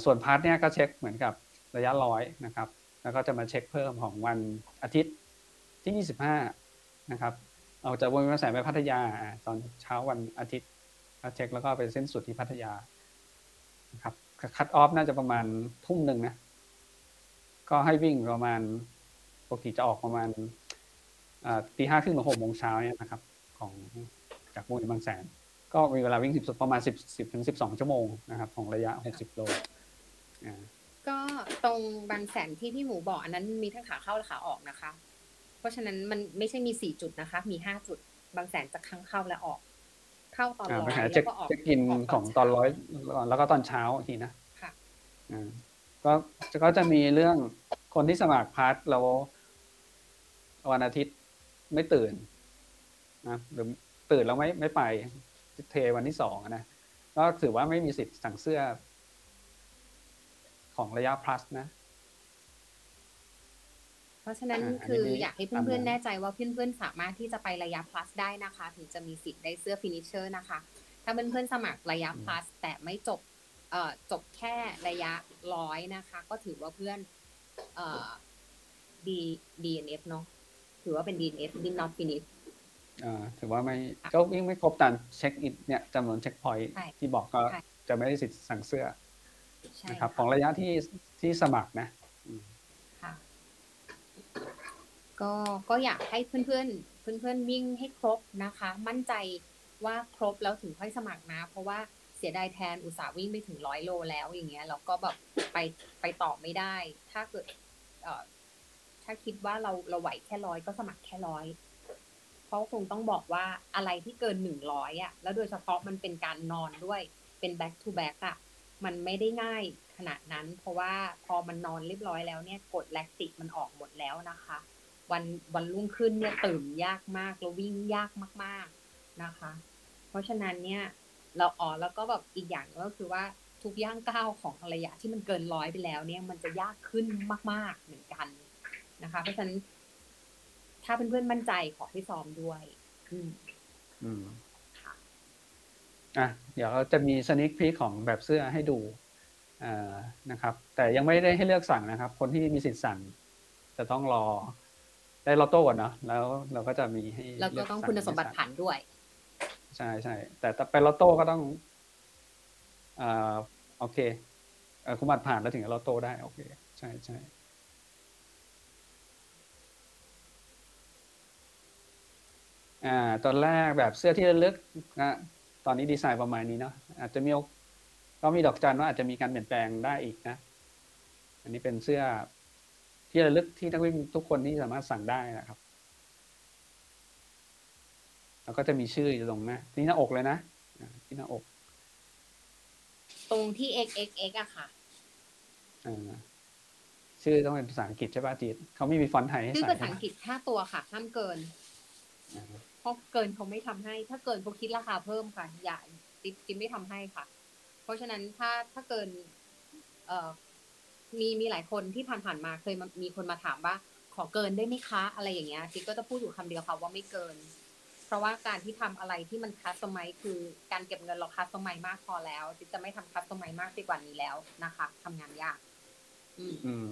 ส่วน plus เนี่ยก็เช็คเหมือนกับระยะร้อยนะครับ แล้วก็จะมาเช็คเพิ่มของวันอาทิตย์ที่ 25 นะครับออกจากวงเวียนบางแสนไปพัทยาตอนเช้าวันอาทิตย์เช็คแล้วก็ไปเส้นสุดที่พัทยานะครับ cutoff น่าจะประมาณทุ่มหนึ่งนะ ก็ให้วิ่งประมาณปกติจะออกประมาณตีห้าครึ่งถึงหกโมงเช้าเนี่ยนะครับ ของ จากวงเวียนบางแสน ก็มีเวลาวิ่งสิบประมาณสิบสิบถึงสิบสองชั่วโมงนะครับของระยะหกสิบโลอ่าก็ตรงบางแสนที่พี่หมูบอกอันนั้นมีทั้งขาเข้าและขาออกนะคะ เพราะฉะนั้นมันไม่ใช่มีสี่จุดนะคะ มีห้าจุด บางแสนจะครั้งเข้าและออก เข้าตอนอ่าร้อไปยหาแล้เช็ควก็ออกเช็คอินกของตอนร้อยก่อนแล้วก็ตอนเช้าอีกทีนะค่ะอ่าก็ก็จะมีเรื่องคนที่สมัครพาร์ทแล้ววันอาทิตย์ไม่ตื่นนะหรือ ตื่นแล้วไม่ไม่ไปเทวันที่สองอะนะก็ถือว่าไม่มีสิทธิ์สั่งเสื้อ ของระยะ plus นะ เพราะฉะนั้นอ่าอันนี้คือมีอยากให้ตามเพื่อนนั้ๆนแน่ใจว่าเพื่อนๆสามารถที่จะไประยะ plus ได้นะคะ ถึงจะมีสิทธิ์ได้เสื้อ finisher นะคะ ถ้าเพื่อนๆสมัครระยะ plus แต่ไม่จบเอ่อจบแค่ระยะร้อยนะคะ ก็ถือว่าเพื่อนเอ่อ D DNF เนาะถือว่าเป็น DNF did not finish อ่าถือว่าไม่ค่ะก็วิ่งไม่ครบตามเช็คอินเนี่ยจำนวนเช็คพอยต์ใช่ที่บอกก็ใช่จะไม่ได้สิทธิ์สั่งเสื้อใช่นะครับค่ะของระยะที่ที่สมัครนะอืมค่ะก็ก็อยากให้เพื่อนๆเพื่อนๆวิ่งให้ครบนะคะ มั่นใจว่าครบแล้วถึงค่อยสมัครนะ เพราะว่าเสียดายแทนอุตส่าห์วิ่งไปถึงร้อยโลแล้วอย่างเงี้ยเราก็แบบไปไปต่อไม่ได้ ถ้าเกิดเอ่อถ้าคิดว่าเราเราไหวแค่ร้อยก็สมัครแค่ร้อย เพราะคงต้องบอกว่าอะไรที่เกินหนึ่งร้อยอะ แล้วโดยเฉพาะมันเป็นการนอนด้วย เป็น back to back อะ มันไม่ได้ง่ายขนาดนั้น เพราะว่าพอมันนอนเรียบร้อยแล้วเนี่ยกดแลคติกมันออกหมดแล้วนะคะ วันวันรุ่งขึ้นเนี่ยตื่นยากมากแล้ววิ่งยากมาก ๆนะคะ เพราะฉะนั้นเนี่ยเราอ๋อแล้วก็แบบอีกอย่างก็คือว่าทุกย่างก้าวของระยะที่มันเกินร้อยไปแล้วเนี่ยมันจะยากขึ้นมาก ๆเหมือนกันนะคะ เพราะฉะนั้น ถ้าเพื่อนๆมั่นใจขอให้ซ้อมด้วย อืมอืมค่ะอะเดี๋ยวเราจะมีสนิคพีของแบบเสื้อให้ดูอ่านะครับ แต่ยังไม่ได้ให้เลือกสั่งนะครับ คนที่มีสิทธิ์สั่งจะต้องรอได้ลอตโต้ก่อนเนาะแล้วเราก็จะมีให้แล้วก็เลืต้องสั่คุณสมบัติให้ผ่านด้วย ใช่ใช่แต่ถ้าไปลอตโต้ก็ต้องอ่าโอเคเอ่อคุณบัตรผ่านแล้วถึงจะลอตโต้ได้โอเค ใช่ใช่ อ่าตอนแรกแบบเสื้อที่ระลึกนะตอนนี้ดีไซน์ประมาณนี้เนาะอาจจะมีโอก็มีดอกจันว่าอาจจะมีการเปลี่ยนแปลงได้อีกนะ อันนี้เป็นเสื้อที่ระลึกที่นักวิ่งทุกคนที่สามารถสั่งได้นะครับ แล้วก็จะมีชื่ออยู่ตรงหน้าที่หน้าอกเลยนะอ่าที่หน้าอก ตรงที่ x x x อะค่ะอ่าชื่อต้องเป็นภาษาอังกฤษใช่ป่ะจีดเขาไม่มีฟอนต์ไทยให้ชื่อใส่ภาษาอังกฤษห้าตัวค่ะห้ามเกินอ่า เพราะเกินเขาไม่ทำให้ ถ้าเกินเขาคิดราคาเพิ่มค่ะอย่าจิ๊บจิ๊บไม่ทำให้ค่ะ เพราะฉะนั้นถ้าถ้าเกิน เอ่อมีมีหลายคนที่ผ่านผ่านๆมาเคยม,มีคนมาถามว่า ขอเกินได้ไหมคะอะไรอย่างเงี้ยจิ๊บก็จะพูดอยู่คำเดียวค่ะว่าไม่เกิน เพราะว่าการที่ทำอะไรที่มัน customize คือการเก็บเงินเรา customize มากพอแล้วจิ๊บจะไม่ทำ customize มากไปกว่านี้แล้วนะคะทำงานยากอืมอืม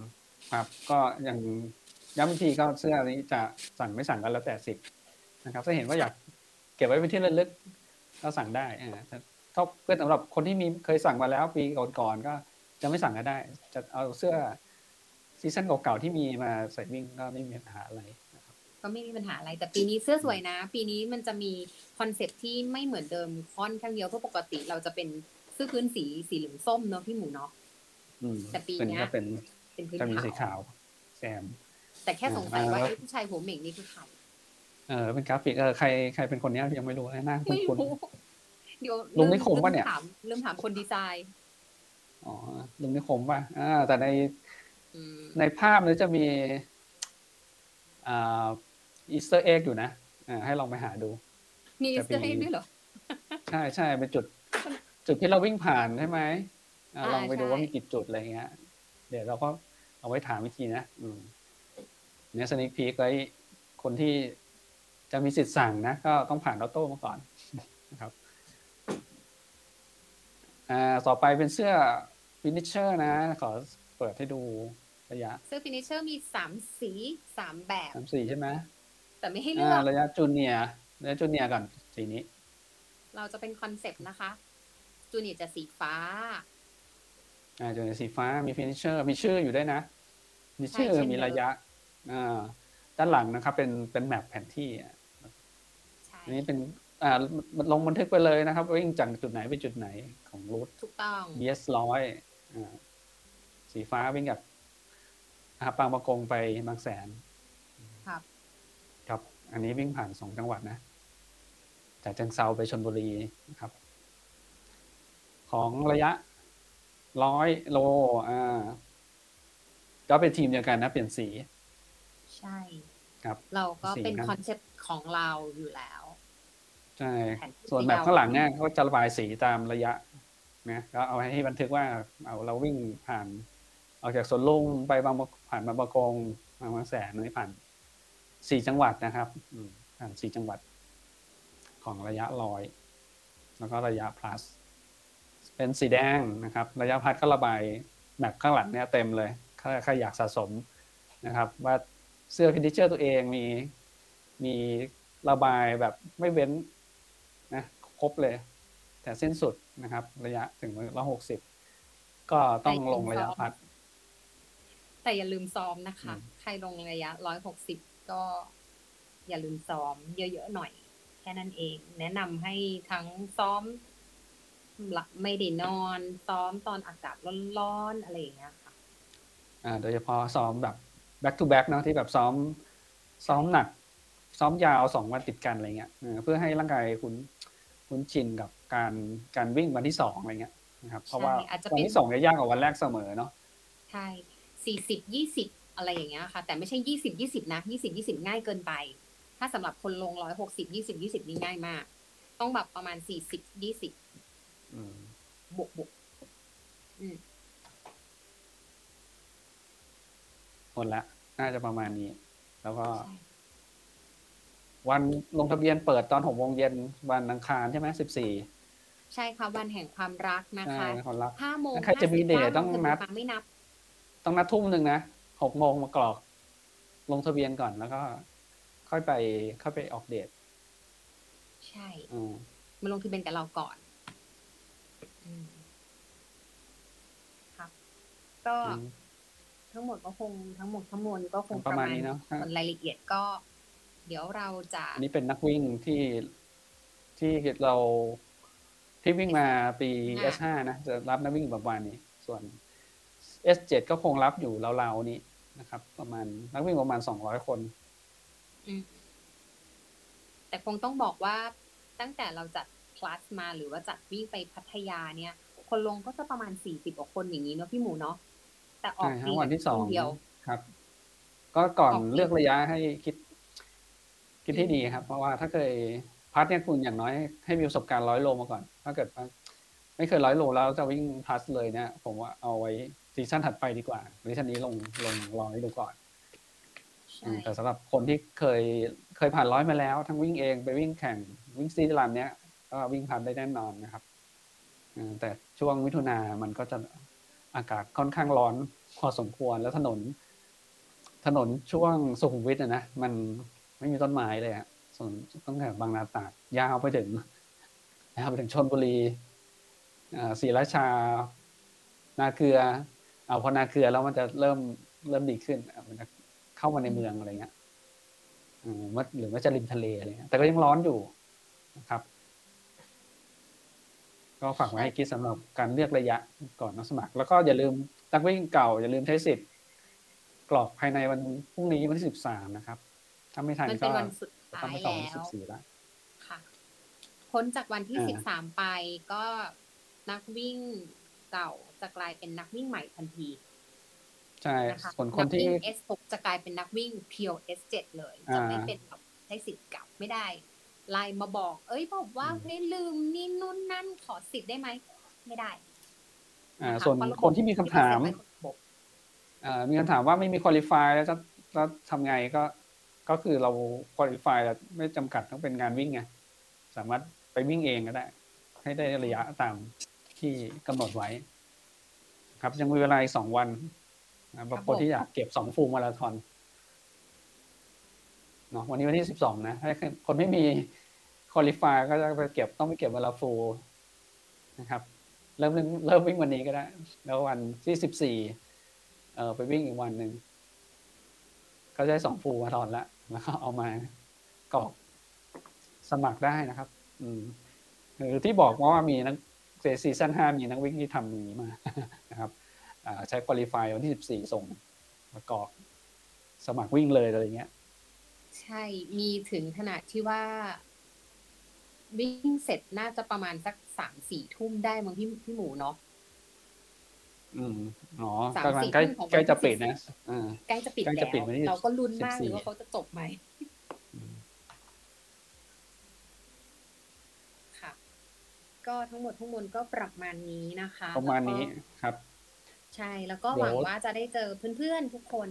ครับ ก็อย่างย้ำอีกทีก็เสื้อนี้จะสั่งไม่สั่งก็แล้วแต่สิทธิ์ นะครับ ถ้าเห็นว่าอยากเก็บไว้เป็นที่ระลึกก็สั่งได้อ่าแต่ถ้าเพื่อสำหรับคนที่มีเคยสั่งมาแล้วปีก่อนๆก็จะไม่สั่งก็ได้ จะเอาเสื้อ season เก่าๆที่มีมาใส่วิ่งก็ไม่มีปัญหาอะไรนะครับก็ไม่มีปัญหาอะไร แต่ปีนี้เสื้อสวยนะ ปีนี้มันจะมี concept ที่ไม่เหมือนเดิมค่อนข้างเยอะเพราะปกติเราจะเป็นเสื้อพื้นสีสีเหลืองส้มเนาะพี่หมูเนาะอืมแต่ปีตัวเนี้นี้ยก็เป็นเป็นพื้นจะมีขาวสีขาวแซมแต่แค่สงสัยว่าอ่าไอ้ผู้ชายหัวเหม่งนี่คือใคร เออเป็นกราฟิกเออใครใครเป็นคนนี้ยังไม่รู้เลยหน้าคุไม่ณคุณรู้เดี๋ยวลุงนิคมปะเนี่ยถามเริ่มถามคนดีไซน์อ๋อลุงนิคมป่ะอ่าแต่ในอืมในภาพนี้จะมีอ่าอีสเตอร์เอ็กอยู่นะอ่าให้ลองไปหาดู มีจะเสื้อมีให้ด้วยเหรอ ใช่ใช่เป็นจุด จุดที่เราวิ่งผ่านใช่ไหมอ่าอ่าลองไปดูใช่ว่ามีกี่จุดอะไรเงี้ย เดี๋ยวเราก็เอาไว้ถามวิธีนะ อืมเนี่ย sneak peek ไว้คนที่ จะมีสิทธิ์สั่งนะก็ต้องผ่าน audax มาก่อนนะครับอ่าต่อไปเป็นเสื้อ finisher นะ ขอเปิดให้ดูระยะ เสื้อ finisher มีสามสีสามแบบสามสี่ใช่ไหมแต่ไม่ให้เลือ่าอกระยะจูเนียร์ระยะจูเนียร์ก่อนสีนี้ เราจะเป็นคอนเซปต์นะคะจูเนียร์จะสีฟ้าอ่าจูเนียร์สีฟ้ามีฟินิชเชอร์มีชื่ออยู่ด้วยนะมีชื่อใช่เช่นมีระยะอ่าด้านหลังนะครับเป็นเป็นแมปแผนที่อะใช่อั นนี้เป็นอ่ามันลงบันทึกไปเลยนะครับว่าวิ่งจากจุดไหนไปจุดไหนของรูทถูกต้อง BS ร้อยอ่าสีฟ้าวิ่งจากอ่าบางปะกงไปบางแสนครับ อันนี้วิ่งผ่านสองจังหวัดนะ จากฉะเชิงเทราไปชลบุรีนะครับ ของระยะร้อยโลอ่าก็เป็นทีมเดียวกันนะ เปลี่ยนสี ใช่ ครับ เราก็เป็นสีครับคอนเซ็ปต์ของเราอยู่แล้ว ใช่แผนที่ส่วนแบบข้างหลังเนี่ยเขาจะระบายสีตามระยะนะก็เอาให้บันทึกว่าเอาเราวิ่งผ่านออกจากสวนลุงไปบางประผ่านบางประกงบางบางแสนนี่ผ่านสี่จังหวัดนะครับอืมผ่านสี่จังหวัด ของระยะร้อยแล้วก็ระยะ plus เป็นสีแดงนะครับ ระยะพัดก็ระบายแบบข้างหลังเนี่ยเต็มเลยถ้าใครอยากสะสมนะครับ ว่าเสื้อพินิเจอร์ตัวเองมีมีระบายแบบไม่เว้นนะ ครบเลย แต่สิ้นสุดนะครับ ระยะถึงร้อยหกสิบก็ต้องลงระยะพัด แต่อย่าลืมซ้อมนะคะอืมใครลงระยะร้อยหกสิบก็อย่าลืมซ้อมเยอะๆหน่อย แค่นั้นเอง แนะนำให้ทั้งซ้อมหลับไม่ได้นอนซ้อมตอนอากาศร้อนๆอะไรอย่างเงี้ยค่ะอ่าโดยเฉพาะซ้อมแบบ back to back เนอะที่แบบซ้อม ซ้อมหนัก ซ้อมยาวสองวันติดกันอะไรเงี้ยเออเพื่อให้ร่างกายคุณ คุ้นชินกับการการวิ่งวันที่สองอะไรเงี้ยนะครับเพราะว่าใช่อาจจะเป็นวันที่สองจะยากกว่าวันแรกเสมอเนาะใช่สี่สิบยี่สิบอะไรอย่างเงี้ยค่ะ แต่ไม่ใช่ยี่สิบยี่สิบนะยี่สิบยี่สิบง่ายเกินไป ถ้าสำหรับคนลงร้อยหกสิบยี่สิบยี่สิบนี่ง่ายมาก ต้องแบบประมาณสี่สิบยี่สิบอืมบวกบวกอืมหมดละ น่าจะประมาณนี้ แล้วก็ใช่ วันลงทะเบียนเปิดตอนหกโมงเย็นวันอังคารใช่ไหมสิบสี่ใช่ค่ะวันแห่งความรักนะใช่คะคนรักห้าโมงถ้าใครจะมีเดท59ต้องนัดลทะเบียมาไม่นับ ต้องนัดทุ่มหนึ่งนะหกโมงมากรอก ลงทะเบียนก่อนแล้วก็ ค่อยไปค่อยไปออกเดทใช่อืมมาลงทะเบียนกับเราก่อนอืมครับก็อืมทั้งหมดก็คงทั้งหมดทั้งมวลก็คงประมาณนี้เนอะส่วนรายละเอียดก็ เดี๋ยวเราจะอันนี้เป็นนักวิ่งที่ที่เราที่วิ่งมาปีค่ะ S5 นะจะรับนักวิ่งประมาณนี้ ส่วน S7 ก็คงรับอยู่ราวๆนี้นะครับ ประมาณนักวิ่งประมาณสองร้อยคนอืมแต่คงต้องบอกว่าตั้งแต่เราจัดคลาสมาหรือว่าจัดวิ่งไปพัทยาเนี่ย คนลงก็จะประมาณสี่สิบกว่าคนอย่างนี้เนาะพี่หมูเนาะแต่ออกใช่ฟรีฮะวันที่สองเดียวครับ ก็ก่อนออกฟรีเลือกระยะให้คิด คิดให้ดีครับ เพราะว่าถ้าเคยพัดเนี่ยคุณอย่างน้อยให้มีประสบการณ์ร้อยโลมาก่อน ถ้าเกิดว่าไม่เคยร้อยโลแล้วจะวิ่ง plus เลยเนี่ย ผมว่าเอาไว้ season ถัดไปดีกว่า season นี้ลงลงร้อยดูก่อนใช่อืมแต่สำหรับคนที่เคยเคยผ่านร้อยมาแล้ว ทั้งวิ่งเองไปวิ่งแข่งวิ่งซีรันเนี้ยก็วิ่งผ่านได้แน่นอนนะครับอืมแต่ช่วงมิถุนามันก็จะอากาศค่อนข้างร้อนพอสมควรแล้วถนน ถนนช่วงสุขุมวิทนะนะมัน ไม่มีต้นไม้เลยอะส่วนตั้งแต่บางนาตาดยาวไปถึงยาวไปถึงชนบุรีอ่าศรีราชา นาเกลือ เอาพอนาเกลือแล้วมันจะเริ่มเริ่มดีขึ้นมันจะเข้ามาในเมืองอะไรเงี้ยอืมว่าหรือว่าจะริมทะเลอะไรเงี้ยแต่ก็ยังร้อนอยู่นะครับ ก็ฝากไว้ให้คิดสำหรับการเลือกระยะก่อนนักสมัคร แล้วก็อย่าลืมนักวิ่งเก่า อย่าลืมใช้สิทธิ์กรอกภายในวันพรุ่งนี้วันที่สิบสามนะครับ ถ้าไม่ทันมันก็เป็นวันสุดต้อท้างยไปต่อแล้วันที่สิวบสี่แล้วค่ะพ้นจากวันที่อ่าสิบสามไปก็นักวิ่งเก่าจะกลายเป็นนักวิ่งใหม่ทันทีใช่นะคะส่วนคนที่นักวิ่ง S6 จะกลายเป็นนักวิ่งเพียว S7 เลยจะไม่อ่าเป็นแบบใช้สิทธิ์เก่าไม่ได้ไลน์มาบอก เอ้ยบอกว่าอืมเฮ้ยลืมนี่นู่นนั่นขอสิทธิ์ได้ไหมไม่ได้ อ่านะคะส่วนเพราะระบบคนที่มีคำถามไได้เสร็จไประบบอ่ามีคำถามว่าไม่มีคุริฟายแล้วจะจะทำไงก็ ก็คือเราคุริฟายไม่จำกัดต้องเป็นงานวิ่งไงสามารถไปวิ่งเองก็ได้ ให้ได้ระยะตามที่กำหนดไว้ ครับยังมีเวลาอีกสองวันนะสำหรับคนที่อยากเก็บสองฟูลมาราธอนเนาะวันนี้วันที่สิบสองนะถ้าคนไม่มีคุริฟายก็จะไปเก็บต้องไปเก็บเวลาฟูลนะครับ เริ่มเริ่มวิ่งวันนี้ก็ได้ แล้ววันที่สิบสี่เออไปวิ่งอีกวันหนึ่งก็จะได้สองฟูมาราธอนละ แล้วก็เอามากรอกสมัครได้นะครับ อืมคือที่บอกว่ามีนักซีซั่นห้ามีนักวิ่งที่ทำอย่างนี้มานะครับอ่าใช้คุริฟายวันที่สิบสี่ส่งมากรอกสมัครวิ่งเลยอะไรเงี้ย ใช่มีถึงขนาดที่ว่า วิ่งเสร็จน่าจะประมาณสักสามสี่ทุ่มได้มั้งพี่พี่หมูเนาะ อืมอ๋อสามกำลังสี่ใกล้ทุ่มของวันใกล้จะที่ปิดสิบนะอ่า ใกล้จะปิดใกล้แล้จะปิดวันที่วเราก็ลุ้นมาก14เลยว่าเขาจะจบไหมอืม ค่ะ ก็ทั้งหมดทั้งมวลก็ประมาณนี้นะคะประมาณแล้วก็นี้ครับ ใช่ แล้วก็เดี๋หยววังว่าจะได้เจอเพื่อนๆทุกคน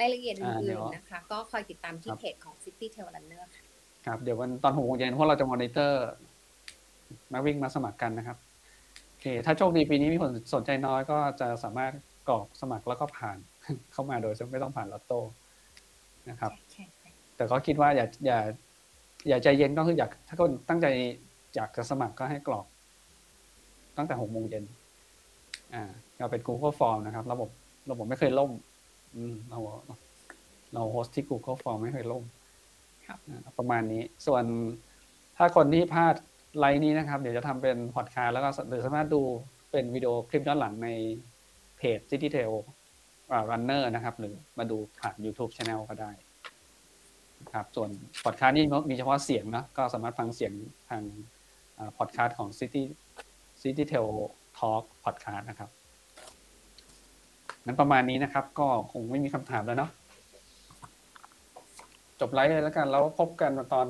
รายละเอียดอ่าเดี๋อื่ยนวๆนะคะ ก็คอยติดตามที่ครับ เพจของ City Tail Runner ค่ะ ครับ เดี๋ยววันตอนหกโมงเย็นพวกเราจะมอนิเตอร์มาวิ่งมาสมัครกันนะครับโอ เค ถ้าโชคดีปีนี้มีคนสนใจน้อยก็จะสามารถกรอกสมัครแล้วก็ผ่านเข้ามาโดยไม่ต้องผ่านลอตโต้นะครับใช่ใช่แต่ก็คิดว่าอย่าอย่า อย่าใจเย็นก็คืออยากถ้าคนตั้งใจอยากจะสมัครก็ให้กรอก ตั้งแต่หกโมงเย็นอ่าเราเป็น Google Form นะครับ ระบบระบบไม่เคยล่ม อืมเราเราโฮสต์ที่ Google Form ไม่เคยล่มครับอ่าประมาณนี้ ส่วนถ้าคนที่พลาด ไลน์นี้นะครับ เดี๋ยวจะทำเป็นพอดคาสต์แล้วก็หรือสามารถดูเป็นวิดีโอคลิปย้อนหลังในเพจ City Tail Runner นะครับ หรือมาดูผ่าน YouTube Channel ก็ได้ครับส่วนพอดคาสต์นี่มีเฉพาะเสียงนะก็สามารถฟังเสียงทางพอดคาสต์ของ City City Tail Talk Podcast นะครับนั้นประมาณนี้นะครับ ก็คงไม่มีคำถามแล้วเนาะจบไลฟ์เลยแล้วกันแล้วพบกันตอน